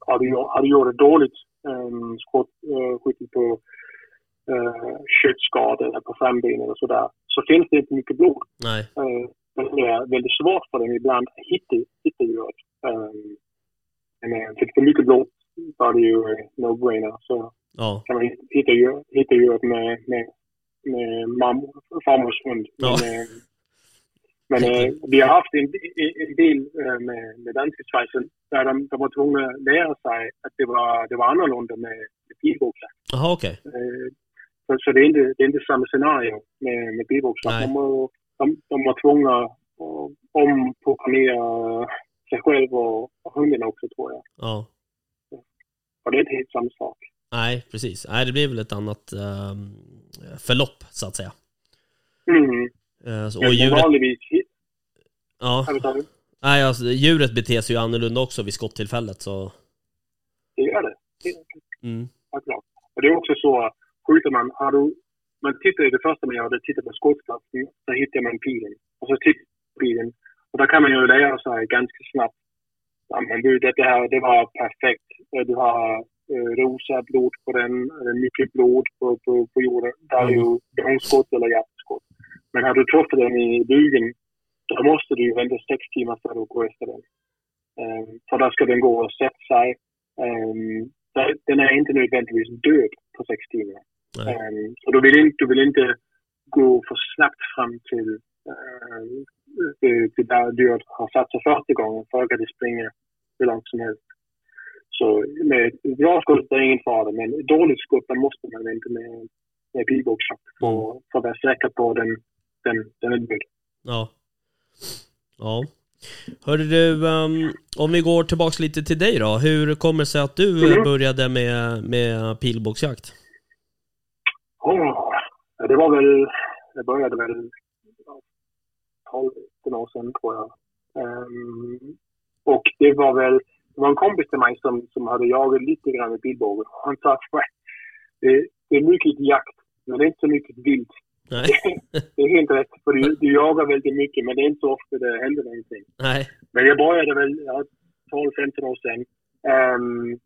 har du, har du gjort det dåligt, um, skott, uh, skjutit på uh, köttskador eller på frambenen och sådär, så finns det inte mycket blod. Nej. Uh, det är väldigt svårt för dem ibland att hitta, hitta djuret. Um, men finns det mycket blod så är det ju no-brainer. Så Ja. kan man hit- hitta, hitta djuret med, med, med farmors hund. Men Ja. uh, Men eh, vi har haft en, en del eh, med, med danska Schweizer där de, de var tvungna att lära sig att det var, det var annorlunda med, med. Jaha, okej. Eh, så, så det, är inte, det är inte samma scenario med, med. Nej. De, de, de var tvungna att omprogrammera sig själv och, och hunden också tror jag. Ja. Och det är inte helt samma sak. Nej, precis. Nej, det blir väl ett annat ehm, förlopp, så att säga. Mm. Eh, så- och djuret, vanligtvis... ja. Nej, alltså, djuret beter sig ju annorlunda också vid skottillfället, så... Det gör det. det Mm. Ja, klart. Och det är också så att skjuter man, har du, man tittar i det första man gör, det tittar på skottplatsen, så hittar man pilen. Och så tittar man pilen. Och då kan man ju lära sig ganska snabbt. Ja, men du, det här, det var perfekt. Eh, Du har eh, rosa blod på den, eller mycket blod på, på, på jorden. Det är ju långskott eller hjärtskott. Men har du träffat den i bugen, då måste du ju vänta sex timmar för att gå efter den. Um, för då ska den gå och sätta sig. Så den är inte nödvändigtvis död på sex timmar. Ehm, så du vill, inte, du vill inte gå för snabbt fram till det, det där dyret har satt sig första gången för att det springer hur långt som helst. Så med ett bra skott är ingen fara, men ett dåligt skott där måste man vänta med, med pilbågsjakt för, för att vara säker på den, den, den är död. Ja. Ja. Hörde du, ehm, om vi går tillbaks lite till dig då. Hur kommer det sig att du Mhm. började med, med pilbågsjakt? Ja, det var väl, jag började väl ja, 12 år sedan tror jag. Ehm, och det var väl, det var en kompis till mig som, som hade jagat lite grann med pilbåge. Han sa att "Nej, det, det är mycket jakt, men det är inte så mycket vilt. Nej. Det är helt rätt, för du, du jagar väldigt mycket, men det är inte så ofta det händer någonting. Nej. Men jag började väl ja, 12-15 år sedan. ehm,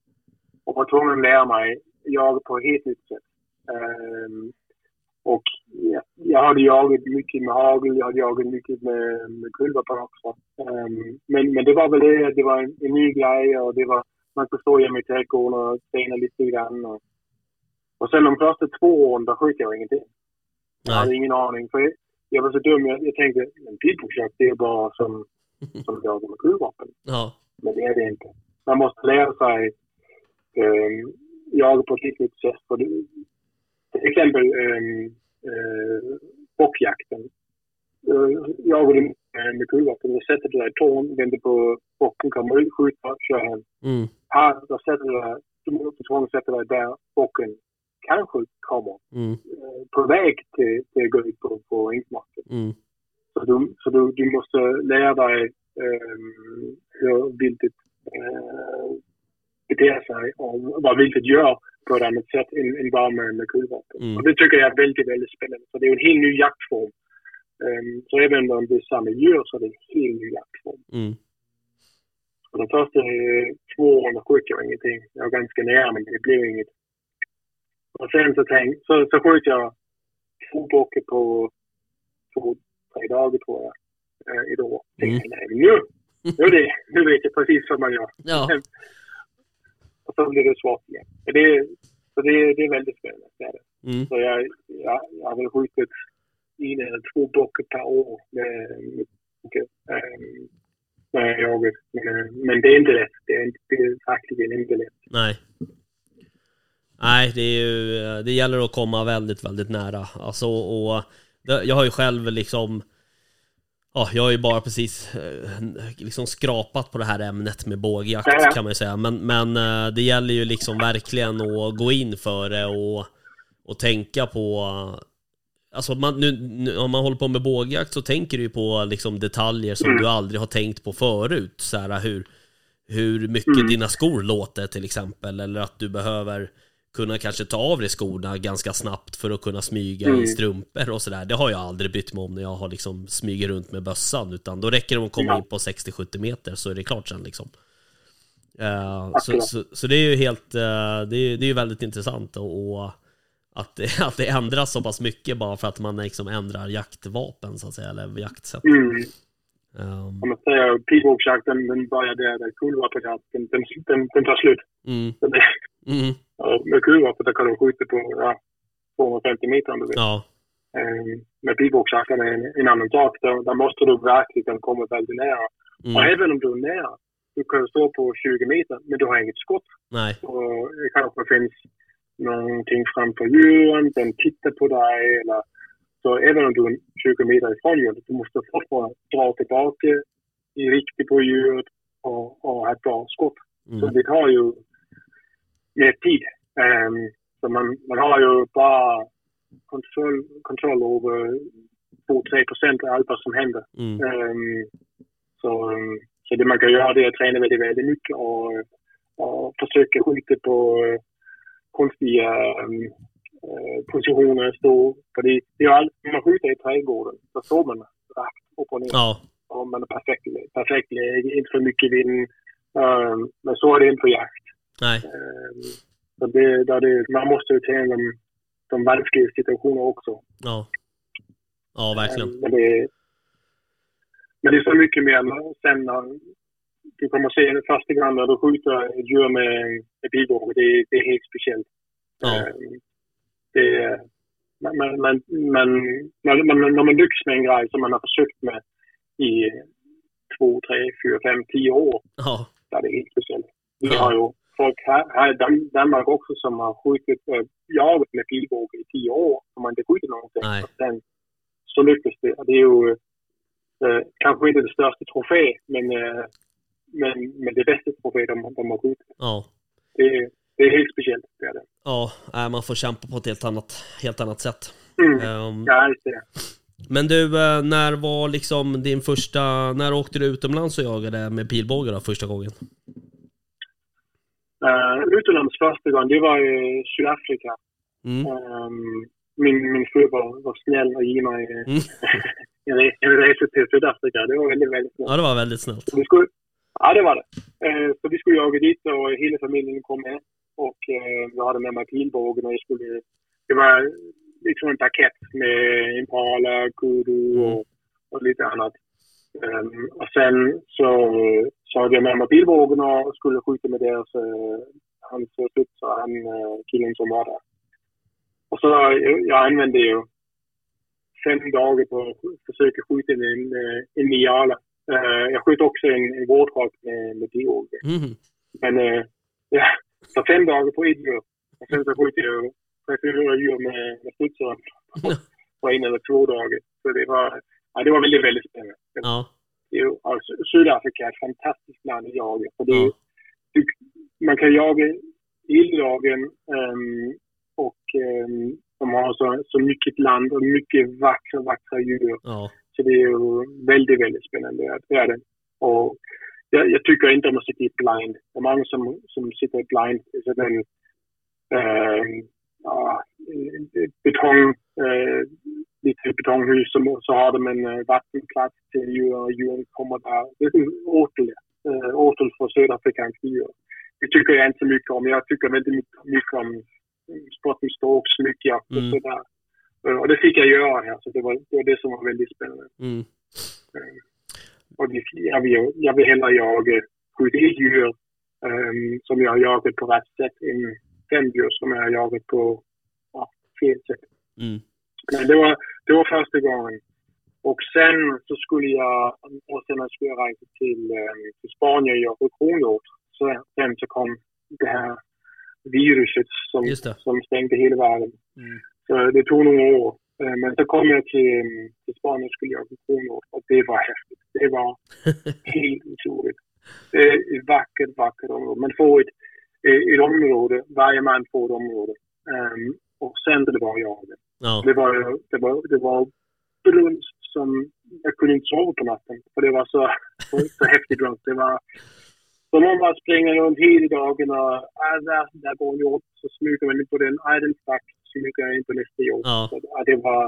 och var tvungen att lära mig jaga på ett helt nytt sätt. Ehm, och ja, jag hade jagat mycket med hagel, jag hade jagat mycket med, med kulvapen också. Ehm, men, men det var väl det, det var en, en ny grej och det var, man stå hemma i trädgården och träna lite grann. Och, och sen de första två åren, då sköt jag ingenting. Jag hade ingen aning. För jag, jag var så dum, jag, jag tänkte, en pilbågsjakt det är bara som, som att jaga med kulvapen. Ja. Men det är det inte. Man måste lära sig eh, jaga på ett nytt sätt. För det, exempel eh, eh, bockjakten. Eh, jagar du med, kulvapen, då sätter dig i torn, väntar på bocken kommer ut, skjuter, kör hem. Mm. Här, då sätter du dig, du måste att sätta dig där bocken kanske kommer. Mm. Eh, på väg till, till att gå ut på, på ängsmarken. Mm. Så, du, så du, du måste lära dig um, hur viltet uh, beter sig och vad viltet gör på ett annat sätt än, än bara med, med kulvapen. Mm. Och det tycker jag är väldigt, väldigt spännande. Så det är en helt ny jaktform. Um, så även om det är samma djur så är det en helt ny jaktform. Mm. Och de första eh, två åren sköt jag ingenting. Jag var ganska nära men det blev inget. Och sen så, tänk, så, så sköt jag två bockar på två, tre dagar tror jag. Eh, i år. Mm. Tänkte, nej, nu, nu, det, nu vet jag precis vad man gör. Ja. Och så blir det svårt igen. Det, så det, det är väldigt spännande. Det. Mm. Så jag, jag, jag har väl skjutit en eller två bockar per år med, med bockar. Um, när jag jagar. Men, men det är inte lätt. Det är, inte, det är verkligen inte lätt. Nej. Nej, det är ju, det gäller att komma väldigt, väldigt nära. Alltså, och jag har ju själv liksom, ja, jag har ju bara precis eh, liksom skrapat på det här ämnet med bågjakt Ja, ja. kan man ju säga. Men, men eh, det gäller ju liksom verkligen att gå in för det och, och tänka på Alltså man, nu, nu, om man håller på med bågjakt så tänker du ju på liksom detaljer som Mm. du aldrig har tänkt på förut. Så här, hur, hur mycket Mm. dina skor låter till exempel. Eller att du behöver kunna kanske ta av dig skorna ganska snabbt för att kunna smyga i Mm. strumpor och sådär. Det har jag aldrig brytt mig om när jag har liksom smyger runt med bössan. Utan då räcker det att komma Ja. in på 60-70 meter så är det klart sen liksom. Eh, så, så, så det är ju helt, eh, det är, det är ju väldigt intressant och, och att, det, att det ändras så pass mycket bara för att man liksom ändrar jaktvapen så att säga, eller jaktsätt. Mm. Um, Om man säger pilbågsjakten, den börjar där, där kulvapenjakten, den, den, den tar slut. mm, mm, med kulvapen där kan du skjuta på ja, 250 meter om du vill. ja, Um, med pilbågsjakten är en, en annan sak. Där, där måste du verkligen komma väldigt nära. Mm. Och även om du är nära, du kan stå på 20 meter, men du har inget skott. Nej. Och det kanske finns någonting framför djuren, den tittar på dig. Eller, så även om du är 20 meter ifrån djuret, du måste fortfarande dra tillbaka i riktigt på djuret och, och ha ett bra skott. Så Mm. det tar ju mer tid. Ehm, så man, man har ju bara kontroll, kontroll över 2-3 procent av allt vad som händer. Mm. Ehm, så, så det man kan göra det är att träna väldigt, väldigt mycket och, och försöka skjuta på eh, konstiga eh, positioner. Stå, för det, det är ju allt, när man skjuter i trädgården så står man rakt upp och ner. Ja. Och man är perfekt, perfekt läge, inte för mycket vind. Ehm, men så är det inte på jakt. Nej. Ehm, så det, där det, man måste ju träna de, de vanskliga situationerna också. Ja. Ja, verkligen. Ehm, Men det, men det är så mycket mer sen när du kommer att se det första gången när du skjuter ett djur med en pilbåge. Det, det är helt speciellt. Ja. Ehm, Det, men, men, men, när, man, när man lyckas med en grej som man har försökt med i två, tre, fyra, fem, tio år. Ja. Så är det helt speciellt. Vi Ja. har ju folk här, här i Dan- Danmark också som har skjutit, äh, jagat med pilbåge i tio år. Som man inte skjutit någonting. Nej. Och sen så lyckas det. Det är ju eh, kanske inte det största trofé, men, eh, men, men det bästa trofé de, de har skjutit. Ja. Det, det är helt speciellt. Det är det. Ja, man får kämpa på ett helt annat, helt annat sätt. Mm. Ehm, Ja, just det. Men du, eh, när var liksom din första, när åkte du utomlands och jagade med pilbåge då första gången? Uh, utomlands första gången, det var i Sydafrika. Mm. Ehm, min, min fru var, var snäll och gav mig Mm. en, re- en resa till Sydafrika. Det var väldigt, väldigt snällt. Ja, det var väldigt snällt. Vi skulle, ja, det var det. Eh, så vi skulle jaga dit och hela familjen kom med. Och eh, jag hade med mig pilbågen och jag skulle... Det var liksom en paket med impala, kudu och, och lite annat. Ehm, och sen så, så hade jag med mig pilbågen och skulle skjuta med deras, uh, hans syster, han uh, killen som var där. Och så jag, använde ju fem dagar på att försöka skjuta en, eh, en niala. Eh, jag sköt också en, en vårdrake med, med pilbåge. Mhm. Men eh, ja, så fem dagar på ett djur. Och sen så sköt jag tre, fyra djur med, med studsaren på en eller två dagar. Så det var, ja, det var väldigt, väldigt spännande. Ja. Ju, alltså, Sydafrika är ett fantastiskt land att jaga. För det, Ja. du, man kan jaga hela dagen ehm, och ehm, de har så, så mycket land och mycket vackra, vackra djur. Ja. Så det är ju väldigt, väldigt spännande. Det är det. Och jag, jag tycker inte om att sitta i blind. Det är många som, som sitter i blind. Så den, eh, ja, betong, eh, lite betonghus som så har de en eh, vattenplats till djur och djuren kommer där. Det är en åtel, eh, åtel för sydafrikanska djur. Det tycker jag inte så mycket om. Jag tycker väldigt mycket, om sporten stråk, smyckjakt och Mm. sådär. Eh, Och det fick jag göra här, så det var det, var det som var väldigt spännande. Mm. Och det, jag, vill, jag vill hellre jaga skjuta ett djur ehm, som jag har jagat på rätt sätt än fem djur som jag har jagat på ja, fel sätt. Mm. Men det var, det var första gången. Och sen så skulle jag, och sen skulle jag resa till, ehm, till Spanien och jaga kronhjort. Så sen så kom det här viruset som, det. som stängde hela världen. Mm. Så det tog några år. Eh, Men så kom jag till, till Spanien och skulle jaga kronhjort och det var häftigt. Det var helt otroligt. Det är ett vackert, vackert område. Man får ett, eh, ett område, varje man får ett område. Um, och sen det var jag. Ja. Det var, det var, det var brunst som, jag kunde inte sova på natten. För det var så, så, så häftigt brunst. Det var som om man springer runt hela dagen och ah, där, där går en hjort. Så smyger man in på den. Ah, den stack. Smyger jag in på nästa hjort. Ja. Så, det var,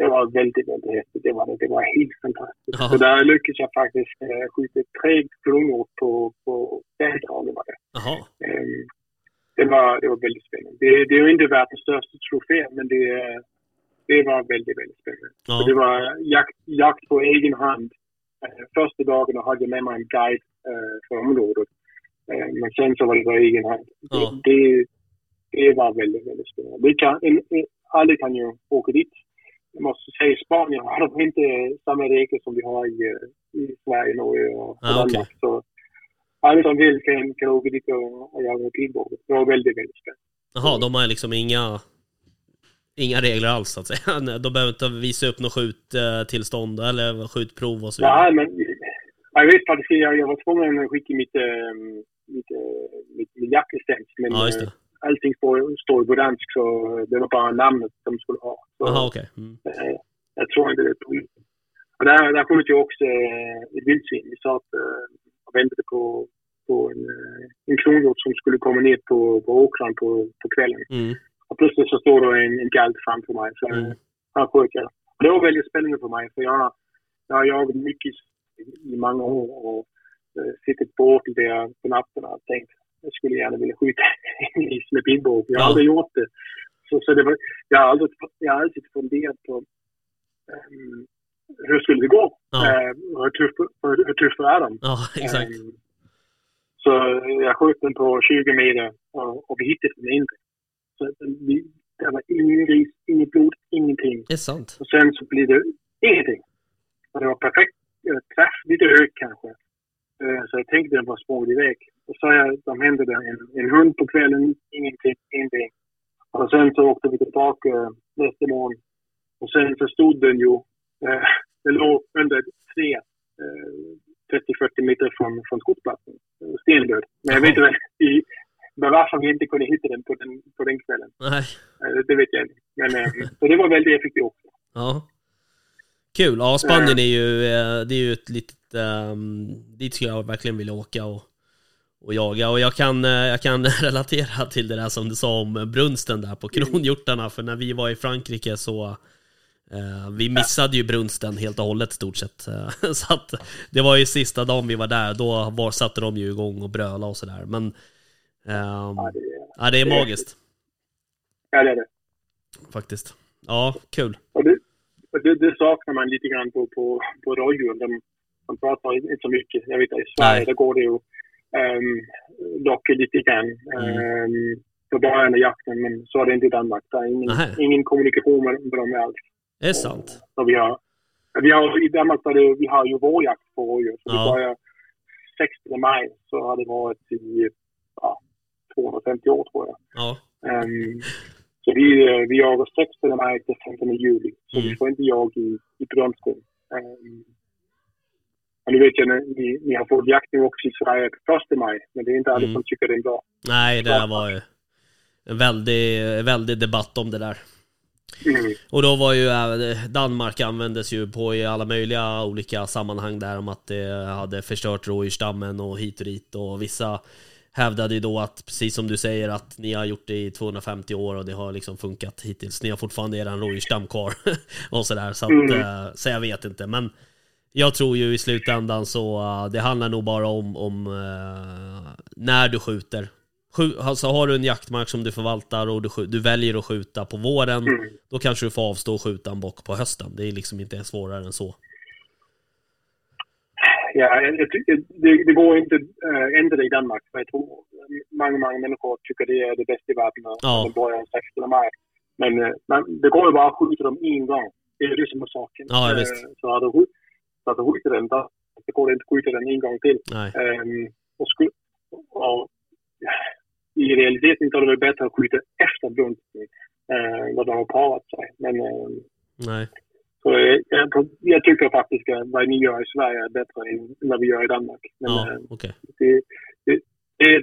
det var väldigt, väldigt häftigt. Det var, det. det var helt fantastiskt. Ja. Så där lyckades jag faktiskt eh, skjuta tre kronhjort på, på den dagen. Var det. Jaha. Ehm, det, var, det var väldigt spännande. Det, det är ju inte världens största trofé, men det, det var väldigt, väldigt spännande. Ja. Det var jakt, jakt på egen hand. Eh, första dagen hade jag med mig en guide eh, för området. Eh, men sen så var det på egen hand. Ja. Det, det, det var väldigt, väldigt spännande. Det kan, en, en, alla kan ju åka dit. jag måste säga i Spanien har de inte samma regler som vi har i, i Sverige, Norge och, Ah, Danmark. Så alla som vill kan, kan åka dit och, jaga pilbåge. Det var väldigt, väldigt spännande. Jaha, de har liksom inga, inga regler alls så att säga. De behöver inte visa upp något skjuttillstånd eller skjutprov och så vidare. Nej, men jag vet faktiskt, jag, jag var tvungen att skicka mitt, mitt, äh, mitt, mitt jaktlicens. Men Ja, just det. äh, allting står, står på dansk så det var bara namnet de skulle ha. Jaha, okej. Mm. Eh, jag tror inte det är polisen. Och där, där sköt ju också eh, ett vildsvin. Vi eh, och väntade på, på en, eh, en kronhjort som skulle komma ner på, på åkern på, på kvällen. Mm. Och plötsligt så står det en, en galt framför mig. Så Mm. han sköt jag. Och det var väldigt spännande för mig. För jag, jag har jagat mycket i, många år och eh, suttit på åtel där på nätterna och tänkt jag skulle gärna vilja skjuta en gris med pilbåge. Jag har Ja. aldrig gjort det. Så, så det var, jag, har aldrig, jag har alltid funderat på ehm, hur skulle det gå? Ja. Eh, hur, tuff, hur, hur tuffa är de? Ja, exakt. Ehm, så jag sköt den på 20 meter och, och vi hittade den inte. Så vi, det var ingen gris, inget blod, ingenting. Det är sant. Och sen så blir det ingenting. Och det var perfekt eh, träff, lite högt kanske. Eh, Så jag tänkte den var sprungit iväg. Och så jag, de hämtade en, en hund på kvällen, ingenting, ingenting. Och sen så åkte vi tillbaka eh, nästa morgon. Och sen så stod den ju, eh, den låg under träd eh, 30-40 meter från, från skogsplatsen. Eh, Stendöd. Men jag vet inte i- varför vi inte kunde hitta den på den, på den kvällen. Nej. Eh, Det vet jag inte. Men eh, så det var väldigt effektivt också. Ja. Kul. Ja, Spanien är ju, eh, det är ju ett litet, um, dit skulle jag verkligen vilja åka och, och jaga. Och jag kan, eh, jag kan relatera till det där som du sa om brunsten där på kronhjortarna. För när vi var i Frankrike så eh, vi missade ju brunsten helt och hållet stort sett. Eh, Så att det var ju sista dagen vi var där, då var, satte de ju igång och bröla och sådär. Men ehm, Ja, det, ja, det är magiskt ja, det är det. faktiskt. Ja, kul. Och det, det, det saknar man lite grann på, på, på rådjur. De, de pratar inte så mycket. Jag vet att i Sverige där går det ju um, locka lite grann Mm. um, för början av jakten. Men så är det inte i Danmark. Det är ingen, ingen kommunikation med, med dem alls. Det är sant. Så vi har, vi har, I Danmark är det, vi har ju vårjakt på rådjur. Så Ja. vi börjar 16 maj så har det varit i ja, 250 år tror jag. Ja, Ehm, så vi, vi jagar 16 maj till 15 juli. Så Mm. vi får inte jaga i, i brunsten. Um, och nu vet jag att ni, ni har fått jakt nu också i Sverige på 1 maj. Men det är inte alla Mm. som tycker det är bra. nej det var ju en väldig, väldig debatt om det där. Mm. Och då var ju även Danmark användes ju på i alla möjliga olika sammanhang där om att det hade förstört rådjursstammen och hit och dit och vissa hävdade ju då att, precis som du säger, att ni har gjort det i 250 år och det har liksom funkat hittills. Ni har fortfarande eran rådjursstam kvar och sådär. Så, att, Mm. eh, så jag vet inte. Men jag tror ju i slutändan så eh, det handlar nog bara om, om eh, när du skjuter. Alltså har du en jaktmark som du förvaltar och du, du väljer att skjuta på våren, Mm. då kanske du får avstå och skjuta en bock på hösten. Det är liksom inte svårare än så. Ja, det, det går inte att ändra i Danmark. För jag tror många, många människor tycker det är det bästa i världen att Ja. de börjar 16 maj. Men eh, man, det går ju bara att skjuta dem en gång. Det är det som är saken. Ja, Eh, visst. Så har du, skjut- så har du skjutit den, då går det inte att skjuta den en gång till. Nej. Ehm, och, sku, och i realiteten så är det väl bättre att skjuta efter brunsten eh, när de har parat sig. Men eh, Nej. så jag, jag, jag tycker faktiskt att vad ni gör i Sverige är bättre än vad vi gör i Danmark. Men Ja, eh, okej. det, det, det är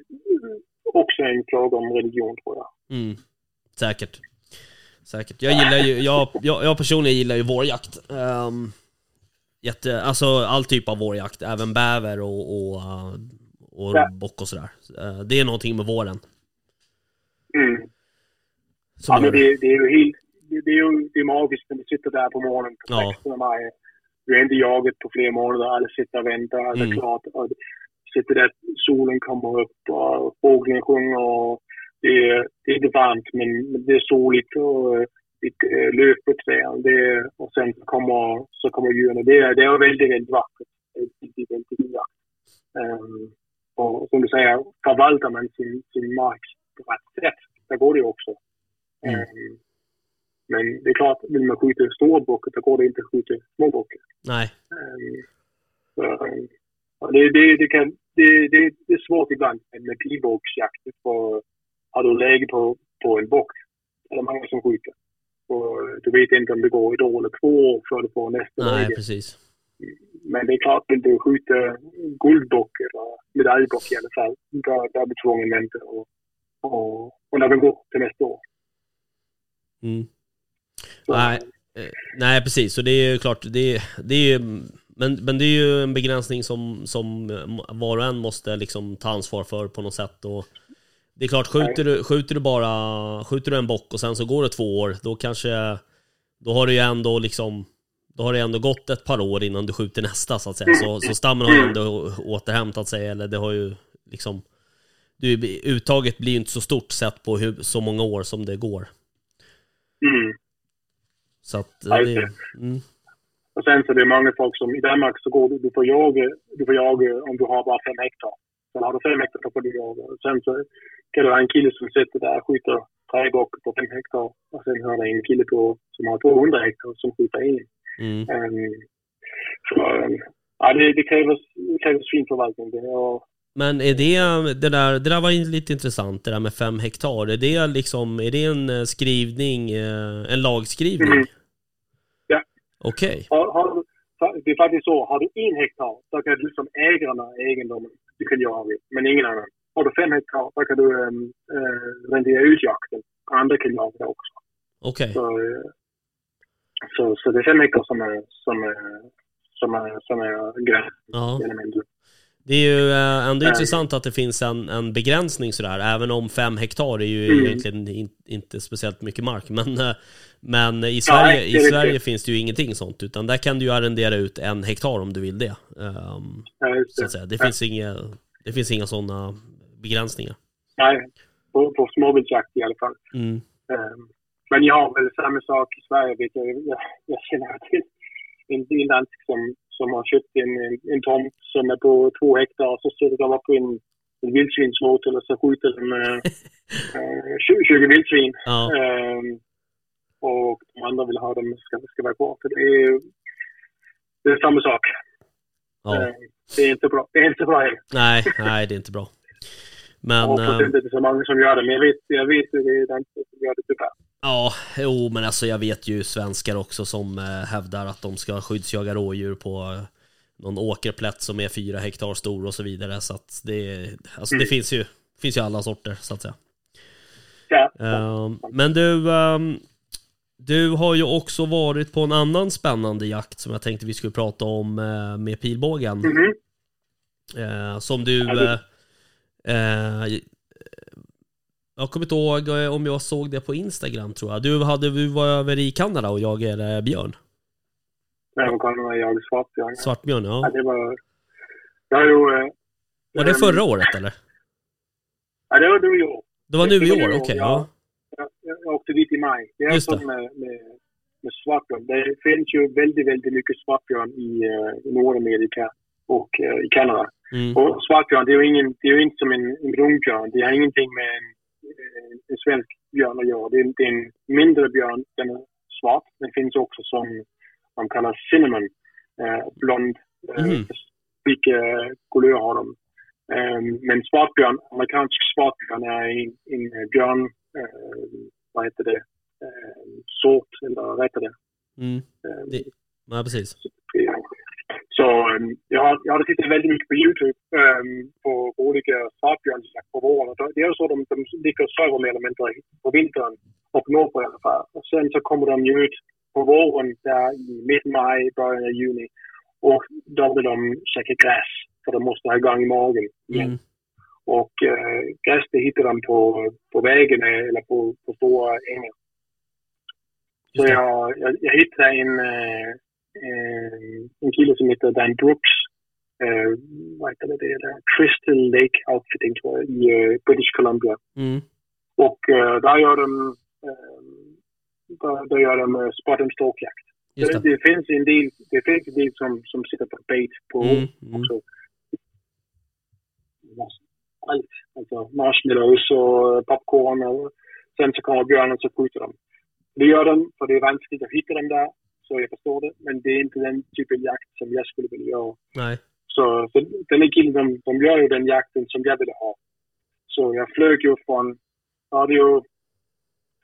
också en fråga om religion tror jag. Mm. Säkert. Säkert. Jag gillar ju, jag, jag, jag personligen gillar ju vårjakt. Um, jätte, alltså all typ av vårjakt, även bäver och, och, uh, och Ja. bock och sådär. Uh, det är någonting med våren. Mm. Ja, men det, det är ju helt... Det, det är ju det är magiskt när vi sitter där på morgonen på Ja. 16 maj. Vi har inte jagat på flera månader. Alla sitter och väntar. Allt är Mm. klart. Och sitter där, solen kommer upp och fåglarna sjunger och det är, det är inte varmt men det är soligt och eh, lite eh, löv på träden. Det, och sen kommer, så kommer djuren. Det, är- det är väldigt, väldigt vackert. Det är väldigt, väldigt fint. Och som du säger, förvaltar man sin, sin mark på rätt sätt, där går det också. Mm. Ehm, Men det är klart, vill man skjuta stora bockar då går det inte att skjuta små bockar. Nej. Um, så, um, det, det, det, kan, det, det, det är svårt ibland med pilbågsjakt. För har du läge på, på en bock, är det många som skjuter. Och du vet inte om det går ett år eller två år för du får nästa Nej, läge. precis. Men det är klart, vill du skjuta guldbock eller medaljbock i alla fall, då, då är du tvungen vänta och, och, och när den går till nästa år. Mm. Nej, eh, nej, precis. Så det är ju klart, det, det är ju, men, men det är ju en begränsning som, som var och en måste liksom ta ansvar för på något sätt. Och det är klart, skjuter du, skjuter du bara skjuter du en bock och sen så går det två år, då kanske då har det ju ändå liksom då har det ändå gått ett par år innan du skjuter nästa så att säga. Så, så stammen har ju ändå återhämtat sig, eller det har ju liksom... Du, uttaget blir ju inte så stort sett på hur, så många år som det går. Mm. Så att Ja, det... Mm, Och sen så är det många folk som, i Danmark så går du, du får jaga, du får jaga om du har bara fem hektar. Sen har du fem hektar så får du jaga. Sen så kan du ha en kille som sitter där och skjuter tre bockar på fem hektar. Och sen har du en kille på, som har 200 hektar som skjuter en. Mm. Så, um, ja, det, det krävs, det krävs fin förvaltning. Det, Men är det, det där, det där var lite intressant, det där med fem hektar. Är det liksom, är det en eh, skrivning, eh, en lagskrivning? Mhm. Ja. Okej. har, har, du- fa- det är faktiskt så, har du en hektar så kan du som ägaren av egendomen, du kan jaga, men ingen annan. Har du fem hektar så kan du um, uh, rendera ut jakten. Andra kan jaga det också. Okej. Så, eh, så, så det fem hektar som är, som är, som är, som är gränsen. Ja. en- Det är ju eh, ändå Eh. intressant att det finns en, en begränsning sådär, även om fem hektar är ju Mm. egentligen in, inte speciellt mycket mark. Men, eh, men i Sverige, Nej, i Sverige finns det ju ingenting sånt, utan där kan du ju arrendera ut en hektar om du vill det. Ehm, Ja, så att säga. Det, Ja. finns inga, det finns inga sådana begränsningar. Nej, på, på småviltsjakt i alla fall. Mm. Um, men jag har väl samma sak i Sverige. Vet jag, jag, jag känner till en, en dansk som, som har köpt en, en, en tomt som är på två hektar och så sätter de upp en, en vildsvinsmåt eller så skjuter de uh, uh, 20, 20 vildsvin. Ja, Ehm, och de andra vill ha dem ska, ska vara kvar. Så det är, det är samma sak. ja. Ehm, det är inte bra. Det är inte bra heller. Nej, nej, det är inte bra. Men... Hoppas ehm, inte det är så många som gör det, men jag vet, jag vet det är danskar som gör det tyvärr. Ja, jo, men alltså jag vet ju svenskar också som eh, hävdar att de ska skyddsjaga rådjur på eh, någon åkerplätt som är fyra hektar stor och så vidare. Så att det, alltså det Mm. finns ju, finns ju alla sorter så att säga. Ja. Ehm, men du, ehm, du har ju också varit på en annan spännande jakt som jag tänkte vi skulle prata om eh, med pilbågen. Mhm. Eh, som du... Ja, det- Eh, eh, jag kommer inte ihåg eh, om jag såg det på Instagram tror jag. Du, hade, du var över i Kanada och jagade björn. Nej, vad kan man jaga svartbjörn? Svartbjörn, Ja, ja. det var... Jag eh, Var det förra året eller? Ja, det var nu i år. Det var nu i var i år, okej. ja. ja. Jag, jag åkte dit i maj. Det är Just så det. med, med, med svartbjörn. Det finns ju väldigt, väldigt mycket svartbjörn i, eh, i Nordamerika och eh, i Kanada. Mm. Och svartbjörn, det är ju, ingen, det är inte som en, en brunbjörn. Det har ingenting med en, eh, en svensk björn att göra. Det är, det är en mindre björn. Den är svart. Den finns också som man kallar cinnamon. Eh, blond. Eh, Mhm. Vilka kulörer har de. Eh, men svartbjörn, amerikansk svartbjörn är en, en björn, eh, vad heter det, eh, sort, eller det? Mm. Eh, Det- Ja, precis. Så um, jag, har, jag hade tittat väldigt mycket på Youtube um, på olika svartbjörnsjakt på våren. Och Det är så de, de ligger söver mer eller mindre på vintern och norrpå i alla fall. Och sen så kommer de ju ut på våren där i mitt maj, början av juni. Och då vill de käka gräs för de måste ha igång i magen igen. Mm. Och uh, gräs det hittar de på, på vägen eller på, på stora ängar. Så det. jag, jag, jag hittade en, eh, en, en kille som heter Dan Brooks. Eh, vad heter det? det är där? Crystal Lake Outfitting tror jag, i eh, British Columbia. Mm. Och eh, där gör de, eh, där, där gör de eh, spot and stalk-jakt. Det, det. finns en del, det finns en del som, som sitter på bait på Mm. Mm. också. Allt. Alltså marshmallows och popcorn och sen så kommer björnen så skjuter de. Det gör den, för det är vanskligt att hitta dem där. Så jag förstår det. Men det är inte den typen jakt som jag skulle vilja göra. Nej. Så, så den här killen, de, de gör ju den jakten som jag ville ha. Så jag flög ju från, ja det är ju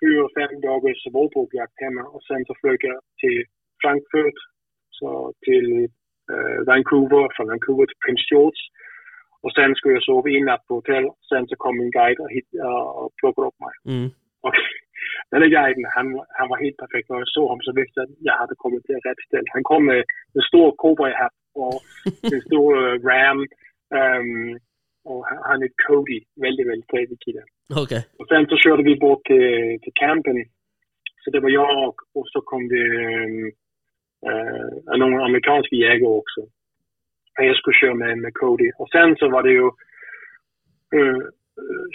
fyra, fem dagars vårpåkjakt hemma och sen så flög jag till Frankfurt, så till eh, Vancouver, från Vancouver till Prince George. Och sen skulle jag sova in på hotell. Sen så kom min guide och, hit, och plockade upp mig. Mm. Och den här guiden, han, han var helt perfekt. När jag såg honom så visste jag att jag hade kommit till rätt ställe. Han kom med en stor cowboyhatt och en stor uh, ram. Um, och han är Cody, väldigt, väldigt trevlig kille. Okej. Och sen så körde vi bort till, till campen. Så det var jag och, och så kom det um, uh, några amerikanska jägare också. Jag skulle köra med, med Cody. Och sen så var det ju uh,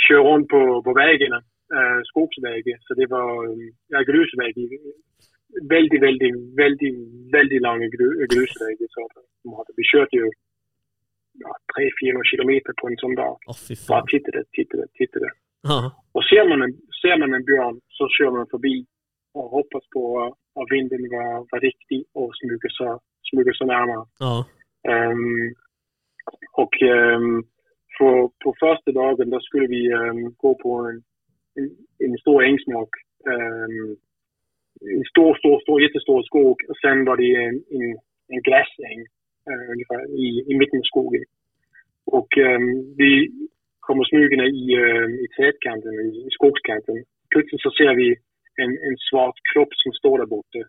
köra runt på, på vägarna, uh, skogsvägar. Så det var um, ja, grusvägar. Väldigt, väldigt, väldigt, väldigt långa gru, grusvägar. Så. Vi körde ju ja, 300-400 kilometer på en sån dag. Åh fy Bara fan. tittade, tittade, tittade. Ja. Och ser man, en, ser man en björn så kör man förbi och hoppas på att vinden var, var riktig och smyger sig, smyger sig närmare. Ja. Ehm, och um, på, på första dagen då skulle vi ehm, gå på en, en, stor ängsmark. Ehm, en stor, stor, stor, jättestor skog och sen var det en, en, en gräsäng uh, ungefär i, i mitten av skogen. Och ehm, vi kommer smygande i, uh, i trädkanten, i, i skogskanten. Plötsligt så ser vi en, en svart kropp som står där borta.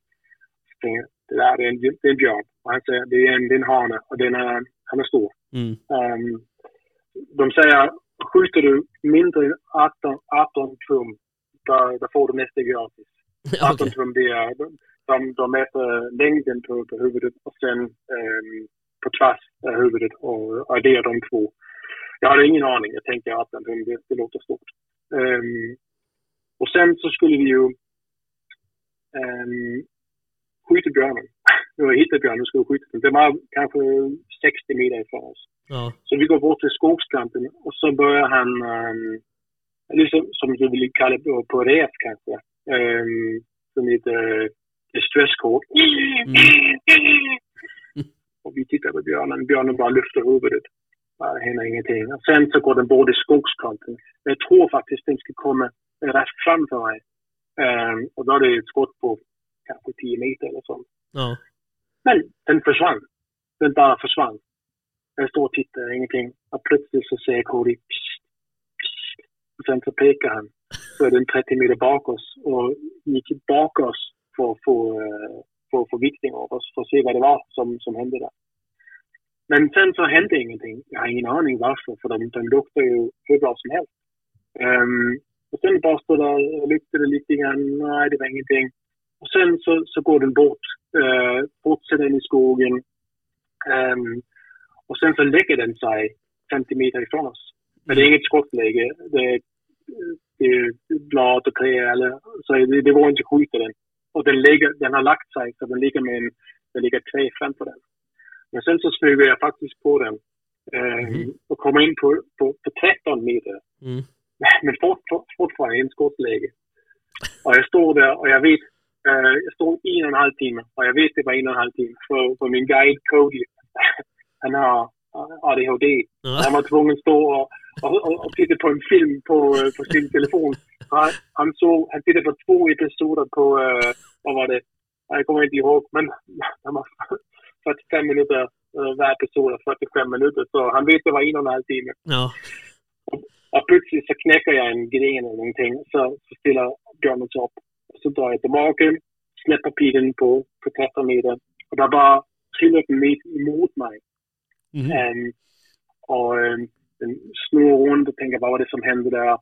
Tänker, det där är en, det är en björn. Och han säger det är en, det är en hane och den är, han är stor. Mm. Um, de säger, skjuter du mindre än 18, 18 tum, då, då får du nästa gratis. 18 Okej. tum, det är, de, de mäter längden på, på huvudet och sen um, på tvärs av huvudet och adderar de två. Jag hade ingen aning. Jag tänkte 18 tum, det, det låter stort. Um, och sen så skulle vi ju um, skjuta björnen. Vi hittat björnen och skulle skjuta den. Det var kanske 60 meter ifrån oss. Ja. Så vi går bort till skogskanten och så börjar han, um, liksom, som du vill kalla det på, på rep kanske, um, som lite uh, distress call. och vi tittar på björnen, björnen bara lyfter huvudet. Det händer ingenting. Och sen så går den bort i skogskanten. Jag tror faktiskt den ska komma rätt framför mig. Um, och då är det ett skott på kanske 10 meter eller så. Ja. Men den försvann. Den bara försvann. Jag står och tittar, ingenting. Och plötsligt så säger Cody psst, psst. Och sen så pekar han. Så är den 30 meter bak oss och gick bak oss för att få, uh, för att få viktning av oss, för att se vad det var som, som hände där. Men sen så hände ingenting. Jag har ingen aning varför, för de, de luktar ju hur bra som helst. Um, och sen bara stod där och luktade lite grann. Nej, det var ingenting. Och sen så, så går den bort, uh, fortsätter in i skogen. Um, och sen så lägger den sig 50 meter ifrån oss. Men det är inget skottläge. Det är, det är blad och trä eller så det, det går inte att skjuta den. Och den, lägger, den har lagt sig så den ligger med en, det ligger trä framför den. Men sen så smyger jag faktiskt på den um, Mhm. och kommer in på, på, på 13 meter. Mm. Men fort, fort, fortfarande en skottläge. Och jag står där och jag vet, eh, jag står en och en halv timme och jag vet det var en och en halv timme för, för min guide Cody, han har eh, ADHD. Ja. Han var tvungen att stå och, och, och, och titta på en film på, eh, på sin telefon. Han, han, såg, han tittade på två episoder på, uh, vad var det? Jag kommer inte ihåg, men de var 45 minuter uh, varje episod, 45 minuter. Så han vet det var en och en halv timme. Ja. Och plötsligt så knäcker jag en gren eller någonting. Så, så ställer björnen sig upp. Och så drar jag tillbaka, släpper pilen på, på 13 meter. Och där bara trillar den emot mig. Mhm. Ehm, och um, den snurrar runt och tänker vad var det som hände där.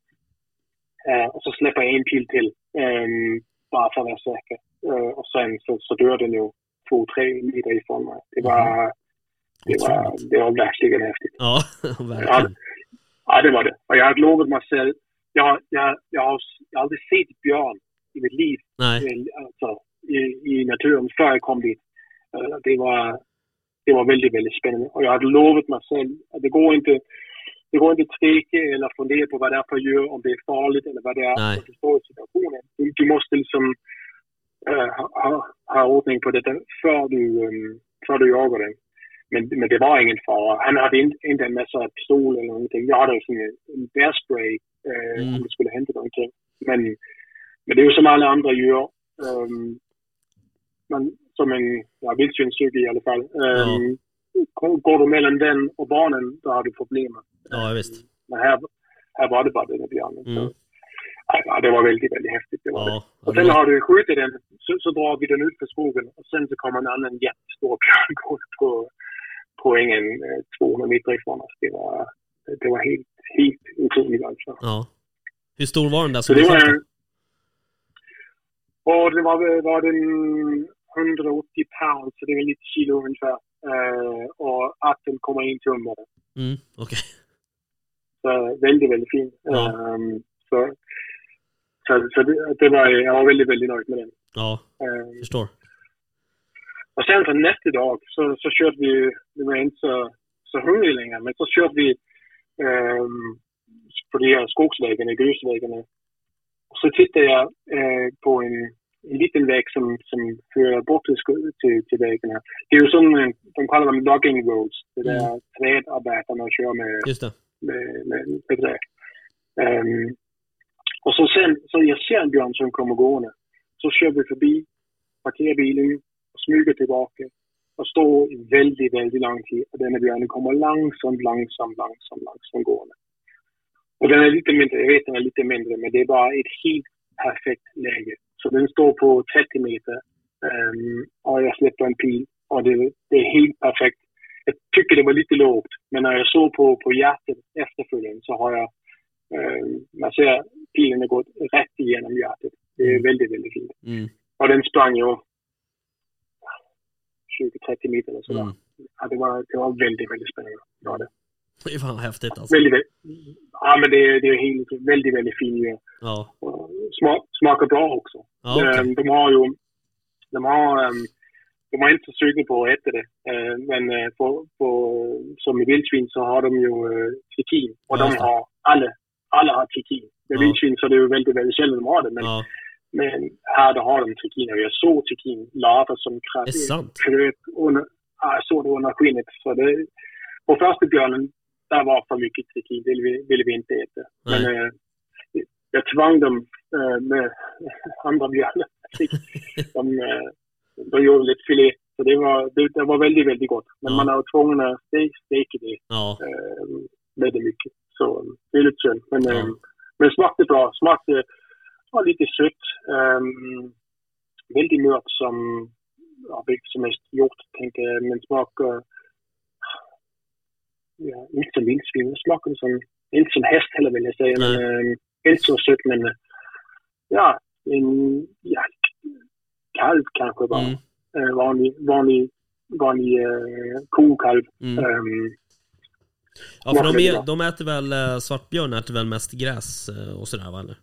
Eh, och så släpper jag en pil till. ehm, bara för att vara säker. Eh, och sen så, så dör den ju två, tre meter ifrån mig. Det var, det var, det var verkligen häftigt. Ja, verkligen. Ja, det var det. Och jag hade lovat mig själv. Jag, jag, jag, har, jag har aldrig sett björn i mitt liv Nej. alltså, i, i naturen förrän jag kom dit. Eh, Det var, det var väldigt, väldigt spännande. Och jag hade lovat mig själv att det går inte det går inte att tveka eller fundera på vad det är för djur, om det är farligt eller vad det är Nej. som står i situationen. Du, måste liksom äh, ha, ha ordning på detta för du, um, för du jagar den. Men, men det var ingen fara. Han hade inte, inte en massa pistol eller någonting. Jag hade en bärspray eh, Mm. om det skulle hända någonting. Men, men det är ju som alla andra djur. Um, man, som en ja, vildsvinssuge i alla fall. Um, Går du mellan den och barnen, då har du problem. Ja, visst. Men här, här var det bara den här björnen. Mm. ja, det var väldigt, väldigt häftigt. Det var det. Ja, ja, Och det sen har du skjutit den, så, så drar vi den ut för skogen och sen så kommer en annan jättestor björn på, på ängen eh, 200 meter ifrån oss. Det var, det var helt, helt otroligt alltså. ja. Hur stor var den där Så som det du var sköt? Och det var, var den 180 pounds, så det är lite kilo ungefär. Eh, och att den kommer in tummare. Mm, okej. Så väldigt, väldigt fin. Ja. Ehm, så så, så det, det var, jag var väldigt, väldigt nöjd med den. Ja, Ehm, förstår. och sen så nästa dag så, så körde vi, det var inte så, så hungrig längre, men så körde vi ehm, på de här skogsvägarna, grusvägarna. Och så tittade jag eh, på en, en liten väg som, som för bort till, till, till vägarna. Det är ju som, en- de kallar dem logging roads. Det där trädarbetarna kör med Just det. med, med, med det. Um, och så sen, så jag ser en björn som kommer gående. Så kör vi förbi, parkerar bilen och smyger tillbaka. Och står i väldigt, väldigt lång tid. Och den här björnen kommer långsamt, långsamt, långsamt, långsamt gående. Och den är lite mindre, jag vet den är lite mindre, men det är bara ett helt perfekt läge. Så den står på 30 meter. ehm, och jag släpper en pil. Och det, det är helt perfekt jag tycker det var lite lågt. Men när jag såg på, på hjärtat efterföljande så har jag... Eh, man ser pilen har gått rätt igenom hjärtat. Det är väldigt, väldigt fint. Mm, Och den sprang ju 20-30 meter eller sådär. mm. Ja, det, var, det var väldigt, väldigt spännande. Var det. Det är fan häftigt alltså. Väldigt, väldigt, ja, men det, är- det är helt, väldigt, väldigt fin djur. Ja, Smak, smakar bra också. ja okej. Eh, De har ju... De har... ehm, de var inte så sugna på att äta det. Eh, Men eh, på, på, som i vildsvin så har de ju uh, trikin. Och Ja, de det. har... Alla, alla har trikin. Med Ja. vildsvin så är det ju väldigt, väldigt sällan de har det. Men, Ja, men här då har de trikin. Och jag såg trikin larver som det kröp under... Ja, jag såg det under skinnet. Så det, på första björnen, där var för mycket. Det ville vi, ville vi inte äta. Men Nej. eh, jag tvang dem eh, med andra björnar. de, eh, de gjorde lite filé. Så det var, det, det var väldigt, väldigt gott. Men Ja. man är tvungen att ste- steka det Ja, eh, väldigt mycket. Så eh, det är lite synd. Men, Ja. eh, men smakade bra. Smakade var lite sött. Um, väldigt mört som ja, vilket som helst hjort, tänker jag. Men smakar ja, inte som vildsvin. Det smakade som, inte som häst heller vill jag säga. Men, eh, inte så sött men ja, en ja, kalv kanske bara. mm, Eh, vanlig, vanlig, vanlig eh, kokalv. mm. Ehm, Ja, för de, är, de äter väl, eh, svartbjörn äter väl mest gräs eh, och sådär va eller?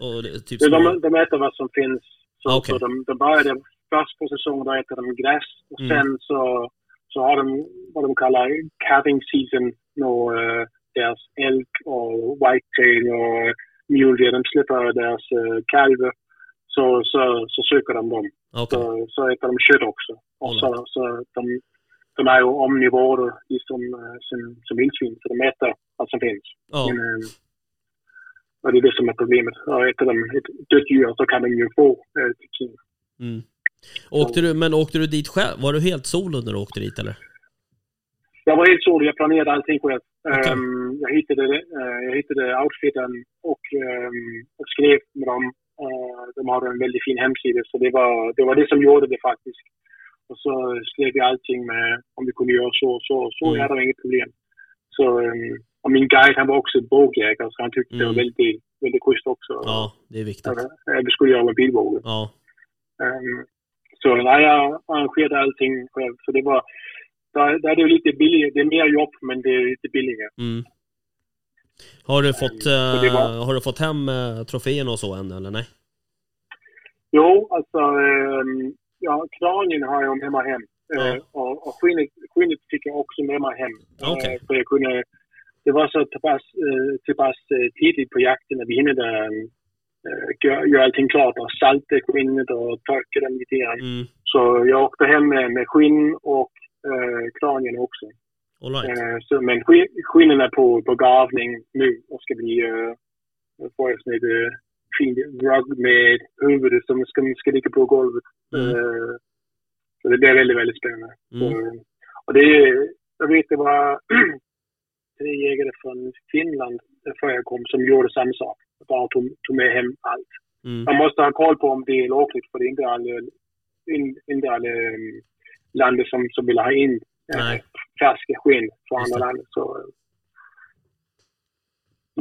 Och det, typ små... de, de äter vad som finns. Så, Ah, okej. så de, de började först på säsongen, då äter de gräs. Och Mm. sen så, så har de vad de kallar calving season. När uh, deras elk och whitetail och mule deer, de släpper deras uh, kalvar. Så, så, så söker de dem. Okej, Så, så äter de kött också. Och så, så de, de är ju omnivorer liksom, som, som vildsvin. Så de äter vad som finns. ja. Men, eh, och det är det som är problemet. Och äter de ett dött djur så kan de ju få eh, trikin. Mm. Åkte du, men åkte du dit själv? Var du helt solo när du åkte dit eller? Jag var helt solo, jag planerade allting själv. Okej. Ehm, jag, hittade, eh, jag hittade outfiten och, ehm, och skrev med dem. Eh, de har en väldigt fin hemsida, så det var, det var det som gjorde det faktiskt. Och så skrev jag allting med om vi kunde göra så och så. Så Mm. är det inget problem. Så, ehm, och min guide han var också bågjägare så han tyckte det var Mm. väldigt, väldigt schysst också. Ja, det är viktigt. Eh, Vi skulle göra med bilbåge. Ja, Ehm, så nej, jag arrangerade allting själv. Så det var, där, där är det lite billigare. Det är mer jobb, men det är lite billigare. mm. Har du fått, eh, var- har du fått hem eh, troféerna och så än eller nej? Jo, alltså, ehm, ja, kranien har jag med mig hem. Eh, och och skinnet, skinnet fick jag också med mig hem. Okej. Eh, för jag kunde, det var så pass, till pass tidigt på jakten att vi hinner uh, göra gör allting klart och salta skinnet och torka den lite grann. Mm. Så jag åkte hem med, med skinn och uh, kranien också. All right. Uh, så, men skinn, skinnen är på, på gavning nu och ska bli... Uh, får jag sån uh, fin rug med huvudet som ska, ska ligga på golvet. Mm. Uh, så det blir väldigt, väldigt spännande. Mm. Så, och det är, jag vet det var tre jägare från Finland före jag kom som gjorde samma sak. Bara tog, tog med hem allt. Mm. Man måste ha koll på om det är lagligt för det är inte alla, in, inte alla um, länder som, som vill ha in äh, färska skinn från Just andra länder. Så, uh,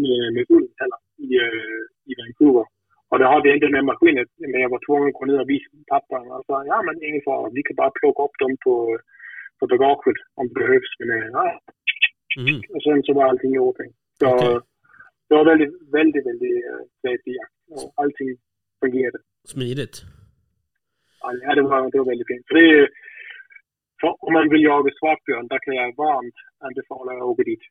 med, med ull heller i, uh, i Vancouver. Och det hade jag inte med maskinen, men jag var tvungen att gå ner och visa pappa. Och sa, ja men ingen fara, vi kan bara plocka upp dem på, på bagaget om det behövs. Men, ja. Mm. Och sen så var allting i ordning. Så Okej. Det var väldigt, väldigt, väldigt uh, trevlig jakt. Och allting fungerade. Smidigt. Ja, det var, det var väldigt fint. För det är, för om man vill jaga svartbjörn, där kan jag varmt anbefala att åka dit.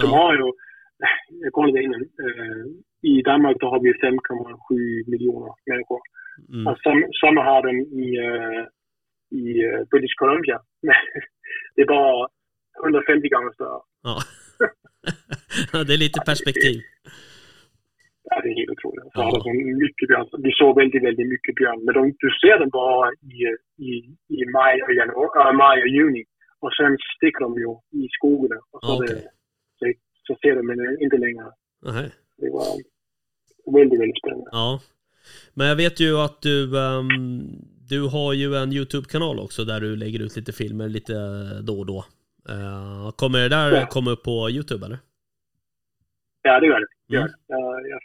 De Ja. har ju, jag kollade innan, eh, i Danmark då har vi 5,7 miljoner människor. Mm. Och sam, samma har de i, eh, i eh, British Columbia. Det är bara 150 gånger större. Ja. det är lite perspektiv. Ja, det är helt otroligt. Ja. har de så mycket björn. Vi såg väldigt, väldigt mycket björn. Men de, du ser dem bara i, i, i maj, och januari, äh, maj och juni. Och sen sticker de ju i skogarna. Och så, okej. det, så, så ser de inte längre. Nej. Det var väldigt, väldigt spännande. Ja. Men jag vet ju att du, ehm, du har ju en YouTube-kanal också där du lägger ut lite filmer lite då och då. Eh, kommer det där Ja. komma upp på YouTube eller? Ja, det gör det. Mm. Jag, jag,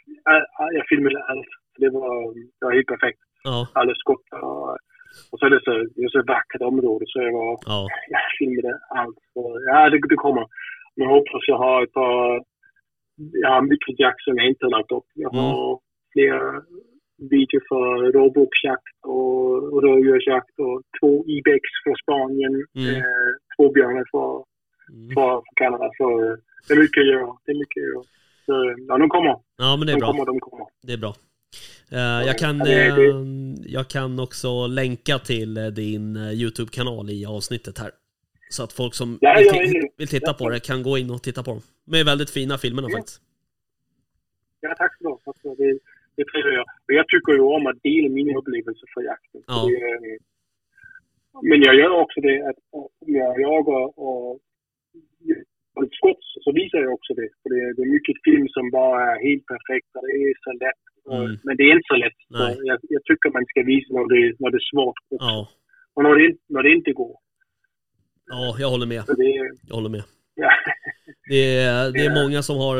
jag, filmade allt. Det var, det var helt perfekt. Ja. Alla skott och, och så är det så, det är så vackert område så jag var Ja. jag filmade allt. Så, ja, det, det kommer. Men jag hoppas jag har ett par... Jag har jakt som jag inte har lagt upp. Jag har flera videor för råboksjakt och, och rådjursjakt och två ibex från Spanien. Mm. Eh, två björnar för, Mm. Kanada. Så det är mycket att göra. Det är mycket att göra. Så, ja, de kommer. Ja, men det är De bra. kommer, de kommer. Det är bra. Eh, jag, kan, eh, jag kan också länka till eh, din eh, YouTube-kanal i avsnittet här. Så att folk som Ja, vill, ja, vill titta på det kan gå in och titta på dem. De är väldigt fina filmerna Ja. faktiskt. Ja, tack så mycket. Det, det trivs jag. Och jag tycker ju om att dela mina upplevelser för jakten. Ja. Det, eh, men jag gör också det att jag och och ett skott så visar jag också det. För det, det är mycket film som bara är helt perfekta. Det är så lätt. Mm. Men det är inte så lätt. Så jag, jag tycker man ska visa när det, när det är svårt. också. Ja, Och när det, inte- när det inte går. ja jag håller med. Det, Jag håller med. ja. Det är, det är många som har,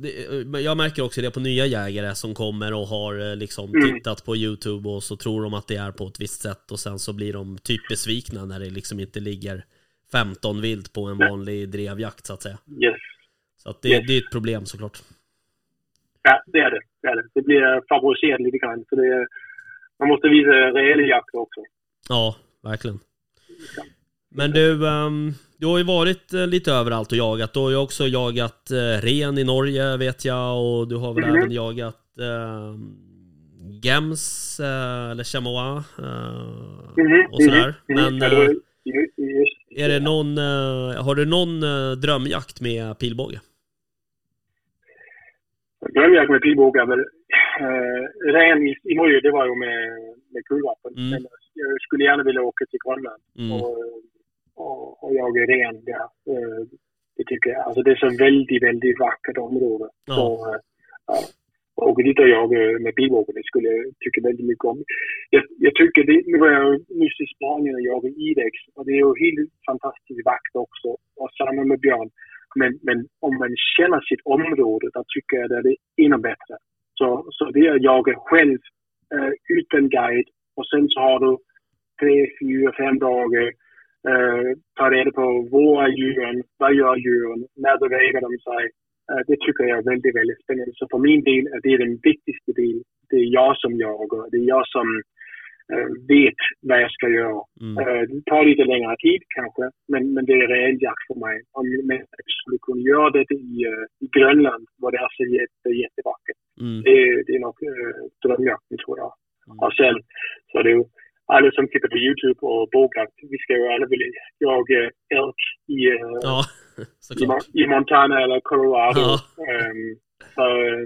det, jag märker också det på nya jägare som kommer och har eh, liksom Mm. tittat på YouTube och så tror de att det är på ett visst sätt och sen så blir de typ besvikna när det liksom inte ligger 15 vilt på en vanlig drevjakt så att säga. Yes. Så att det, Yes. det är ett problem såklart. Ja, det är det. Det, är det. det blir favoriserat lite grann. Så det, man måste visa rejäl jakt också. Ja, verkligen. Men du, ehm, du har ju varit eh, lite överallt och jagat. Du har ju också jagat eh, ren i Norge vet jag och du har väl Mhm. även jagat ehm, gems eh, eller chamois eh, Mhm, och sådär. mhm, Men mhm. Ja, ju- just- är det någon, eh, har du någon eh, drömjakt med pilbåge? Drömjakt med pilbåge är väl... Uh, ren i, i Norge, det var ju med, med kulvapen. Mm. Men jag skulle gärna vilja åka till Grönland Mm. och, och, och jaga ren där. Eh, det tycker jag. Alltså det är så väldigt, väldigt vackert område. Ja. Så, uh, ja. Och dit och jaga med pilbåge, det skulle jag tycka väldigt mycket om. Jag, jag tycker, det, nu var jag nyss i Spanien och jagade Idex. och det är ju helt fantastiskt vackert också. Och samma med björn. Men, men om man känner sitt område, då tycker jag att det är ännu bättre. Så, så det är att jaga själv eh, utan guide och sen så har du tre, fyra, fem dagar eh, ta reda på vad är djuren, vad gör djuren, när beväger de sig. Eh, det tycker jag är väldigt, väldigt spännande. Så för min del är det den viktigaste delen. Det är jag som jagar. Det är jag som eh, vet vad jag ska göra. Mm. Eh, Det tar lite längre tid kanske, men, men det är reell jakt för mig. Om jag skulle kunna göra det i, i Grönland, var det är så jätte, jättevackert. Mm. Det, det är nog eh, drömjakten tror jag. Mm. Och sen så är det ju alla som tittar på YouTube och bågjakt, vi ska ju alla vilja jaga elk i, eh, Ja, i, Montana eller Colorado. Ja. Ehm, så eh,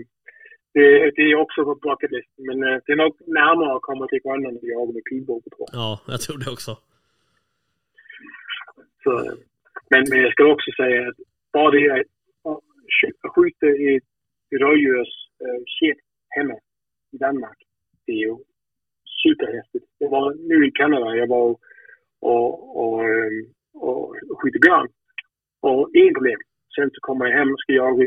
det, det är också på bucket list. Men eh, det är nog närmare att komma till Grönland och jaga med pilbåge tror jag. Ja, jag tror det också. Så, eh, men, men jag ska också säga att bara det att skjuta i rödljus uh, shit hemma i Danmark, det är ju superhäftigt. Jag var nu i Kanada, jag var och, och, ehm, och skjuter björn. Och inget problem. Sen så kommer jag hem och ska jaga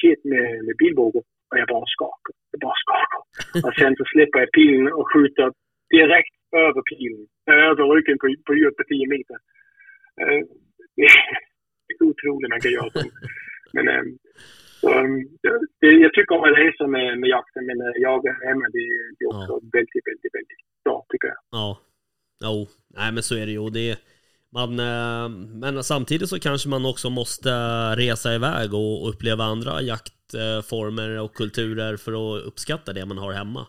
shit med, med pilbåge och jag bara skakar. Jag bara skakar. Och sen så släpper jag pilen och skjuter direkt över pilen. Över ryggen på, på djuret på 10 meter. Eh, Det är otroligt man kan göra så. Men så, ehm, det, jag tycker om att resa med, med jakten, men eh, jaga hemma det, det är också väldigt, väldigt, väldigt bra tycker jag. Ja, jo, nej men så är det ju. Det, man, eh, men samtidigt så kanske man också måste resa iväg och uppleva andra jaktformer och kulturer för att uppskatta det man har hemma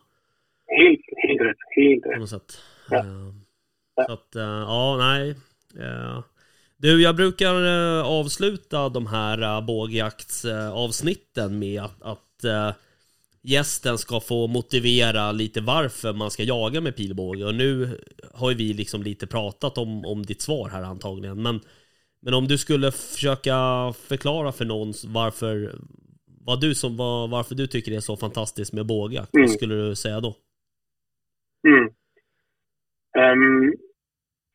Helt, helt rätt. Helt på rätt. något sätt. Ja. Eh, Så att, eh, ja, nej. Du, jag brukar avsluta de här bågjaktsavsnitten med att, att gästen ska få motivera lite varför man ska jaga med pilbåge. Och nu har ju vi liksom lite pratat om, om ditt svar här antagligen. Men, men om du skulle försöka förklara för någon varför, vad du som, vad, varför du tycker det är så fantastiskt med bågjakt, Mm. vad skulle du säga då? Mm. Ehm,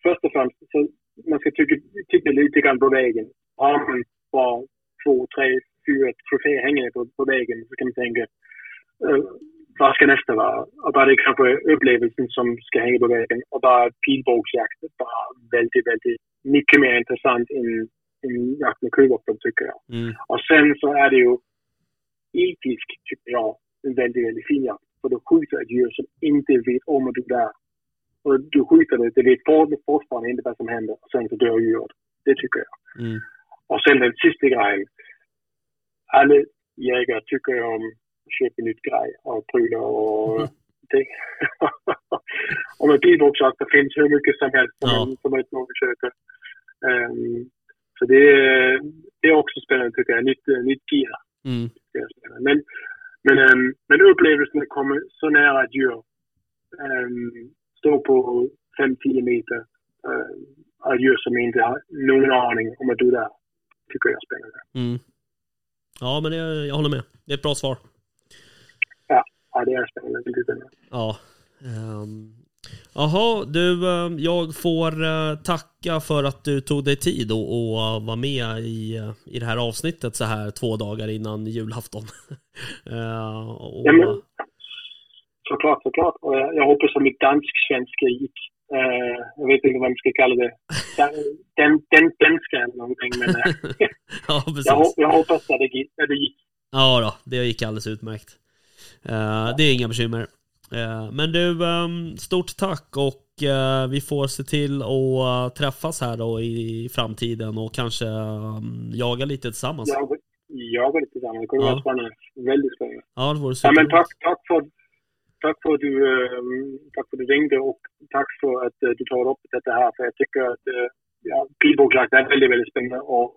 först och främst, så man ska tycka, titta lite grann på vägen. Har man bara två, tre, fyra troféer hängande på, på vägen så kan man tänka, vad ska nästa vara? Och är det kanske upplevelsen som ska hänga på vägen. Och är pilbågsjakt bara väldigt, väldigt mycket mer intressant än, än jakt med kulvapen tycker jag. Mm. Och sen så är det ju etiskt, tycker jag, en väldigt, väldigt fin jakt. För du skjuter ett djur som inte vet om att du är där. Och du skjuter det, det vet for- fortfarande inte vad som händer. Och sen så dör djuret. Det tycker jag. Mm. Och sen den sista grejen. Alla jägare tycker om att köpa nytt grej och prylar och det. och med pilbågsjakt, det finns hur mycket som helst som, Ja. man, som inte vågar köpa. Ehm, så det, det är också spännande tycker jag. Nytt, nytt gear. Mm. Men, men, um, men upplevelsen att komma så nära ett djur. Um, stå på 5-10 meter. Um, av ett djur som inte har någon aning om att du är där. Tycker jag är spännande. Mm. Ja, men det, jag håller med. Det är ett bra svar. Det är spännande. Ja. Um, Jaha, du, eh, jag får eh, tacka för att du tog dig tid och, och eh, var med i, eh, i det här avsnittet så här två dagar innan julafton. Eh, och, Ja, men, såklart, såklart. Och jag, jag hoppas att mitt dansk-svenska gick. Uh, jag vet inte vad man ska kalla det. Den, den, danska eller någonting. Men uh, ja, jag, jag hoppas att det gick. Att det gick. Ja då, det gick alldeles utmärkt. Eh, det är inga bekymmer. Eh, men du, ehm, stort tack och eh, vi får se till att träffas här då i, framtiden och kanske ehm, jaga lite tillsammans. Jag, jag var lite tillsammans. Det kommer Ja. vara spännande. Väldigt spännande. Ja, det vore Ja, men tack, tack, för, tack, för att du, ehm, tack för att du ringde och tack för att du tar upp detta här. För jag tycker att ja, pilbågsjakt är väldigt, väldigt spännande. Och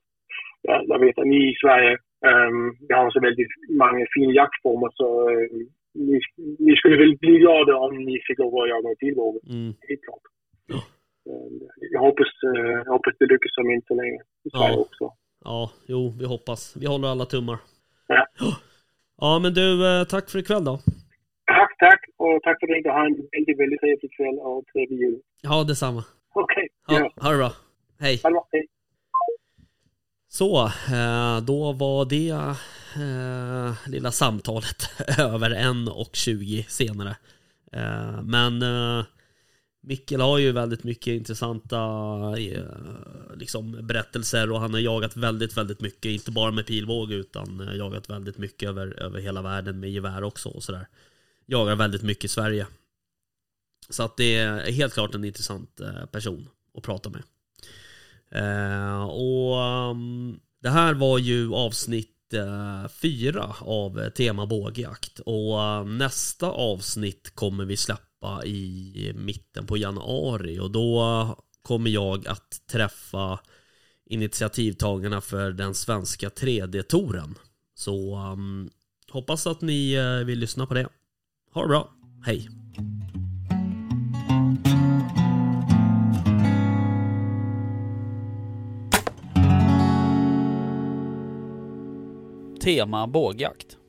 ja, jag vet att ni i Sverige vi har så väldigt många fina jaktformer så ehm, ni, ni skulle väl bli glada om ni fick lov att jaga med pilbåge. Mm. Helt klart. Ja. Ehm, jag, hoppas, eh, jag hoppas det lyckas som inte länge Ja. också. Ja, jo, vi hoppas. Vi håller alla tummar. Ja. Ja, men du, eh, tack för ikväll då. Tack, tack och tack för att du ringde. Ha en väldigt, väldigt trevlig kväll och trevlig jul. Ja, detsamma. Okej, Ja, ja. ha det bra. Hej. Ha det bra. Hej. Så, eh, då var det eh, lilla samtalet över en och 20 senare. Eh, men Mikkel har ju väldigt mycket intressanta liksom, berättelser och han har jagat väldigt, väldigt mycket, inte bara med pilbåge utan jagat väldigt mycket över, över hela världen med gevär också och sådär. Jagar väldigt mycket i Sverige. Så att det är helt klart en intressant person att prata med. Eh, och um, det här var ju avsnitt eh, fyra av eh, tema bågjakt och eh, nästa avsnitt kommer vi släppa i mitten på januari och då kommer jag att träffa initiativtagarna för den svenska 3D-touren. Så um, hoppas att ni uh, vill lyssna på det. Ha det bra, hej! Tema bågjakt.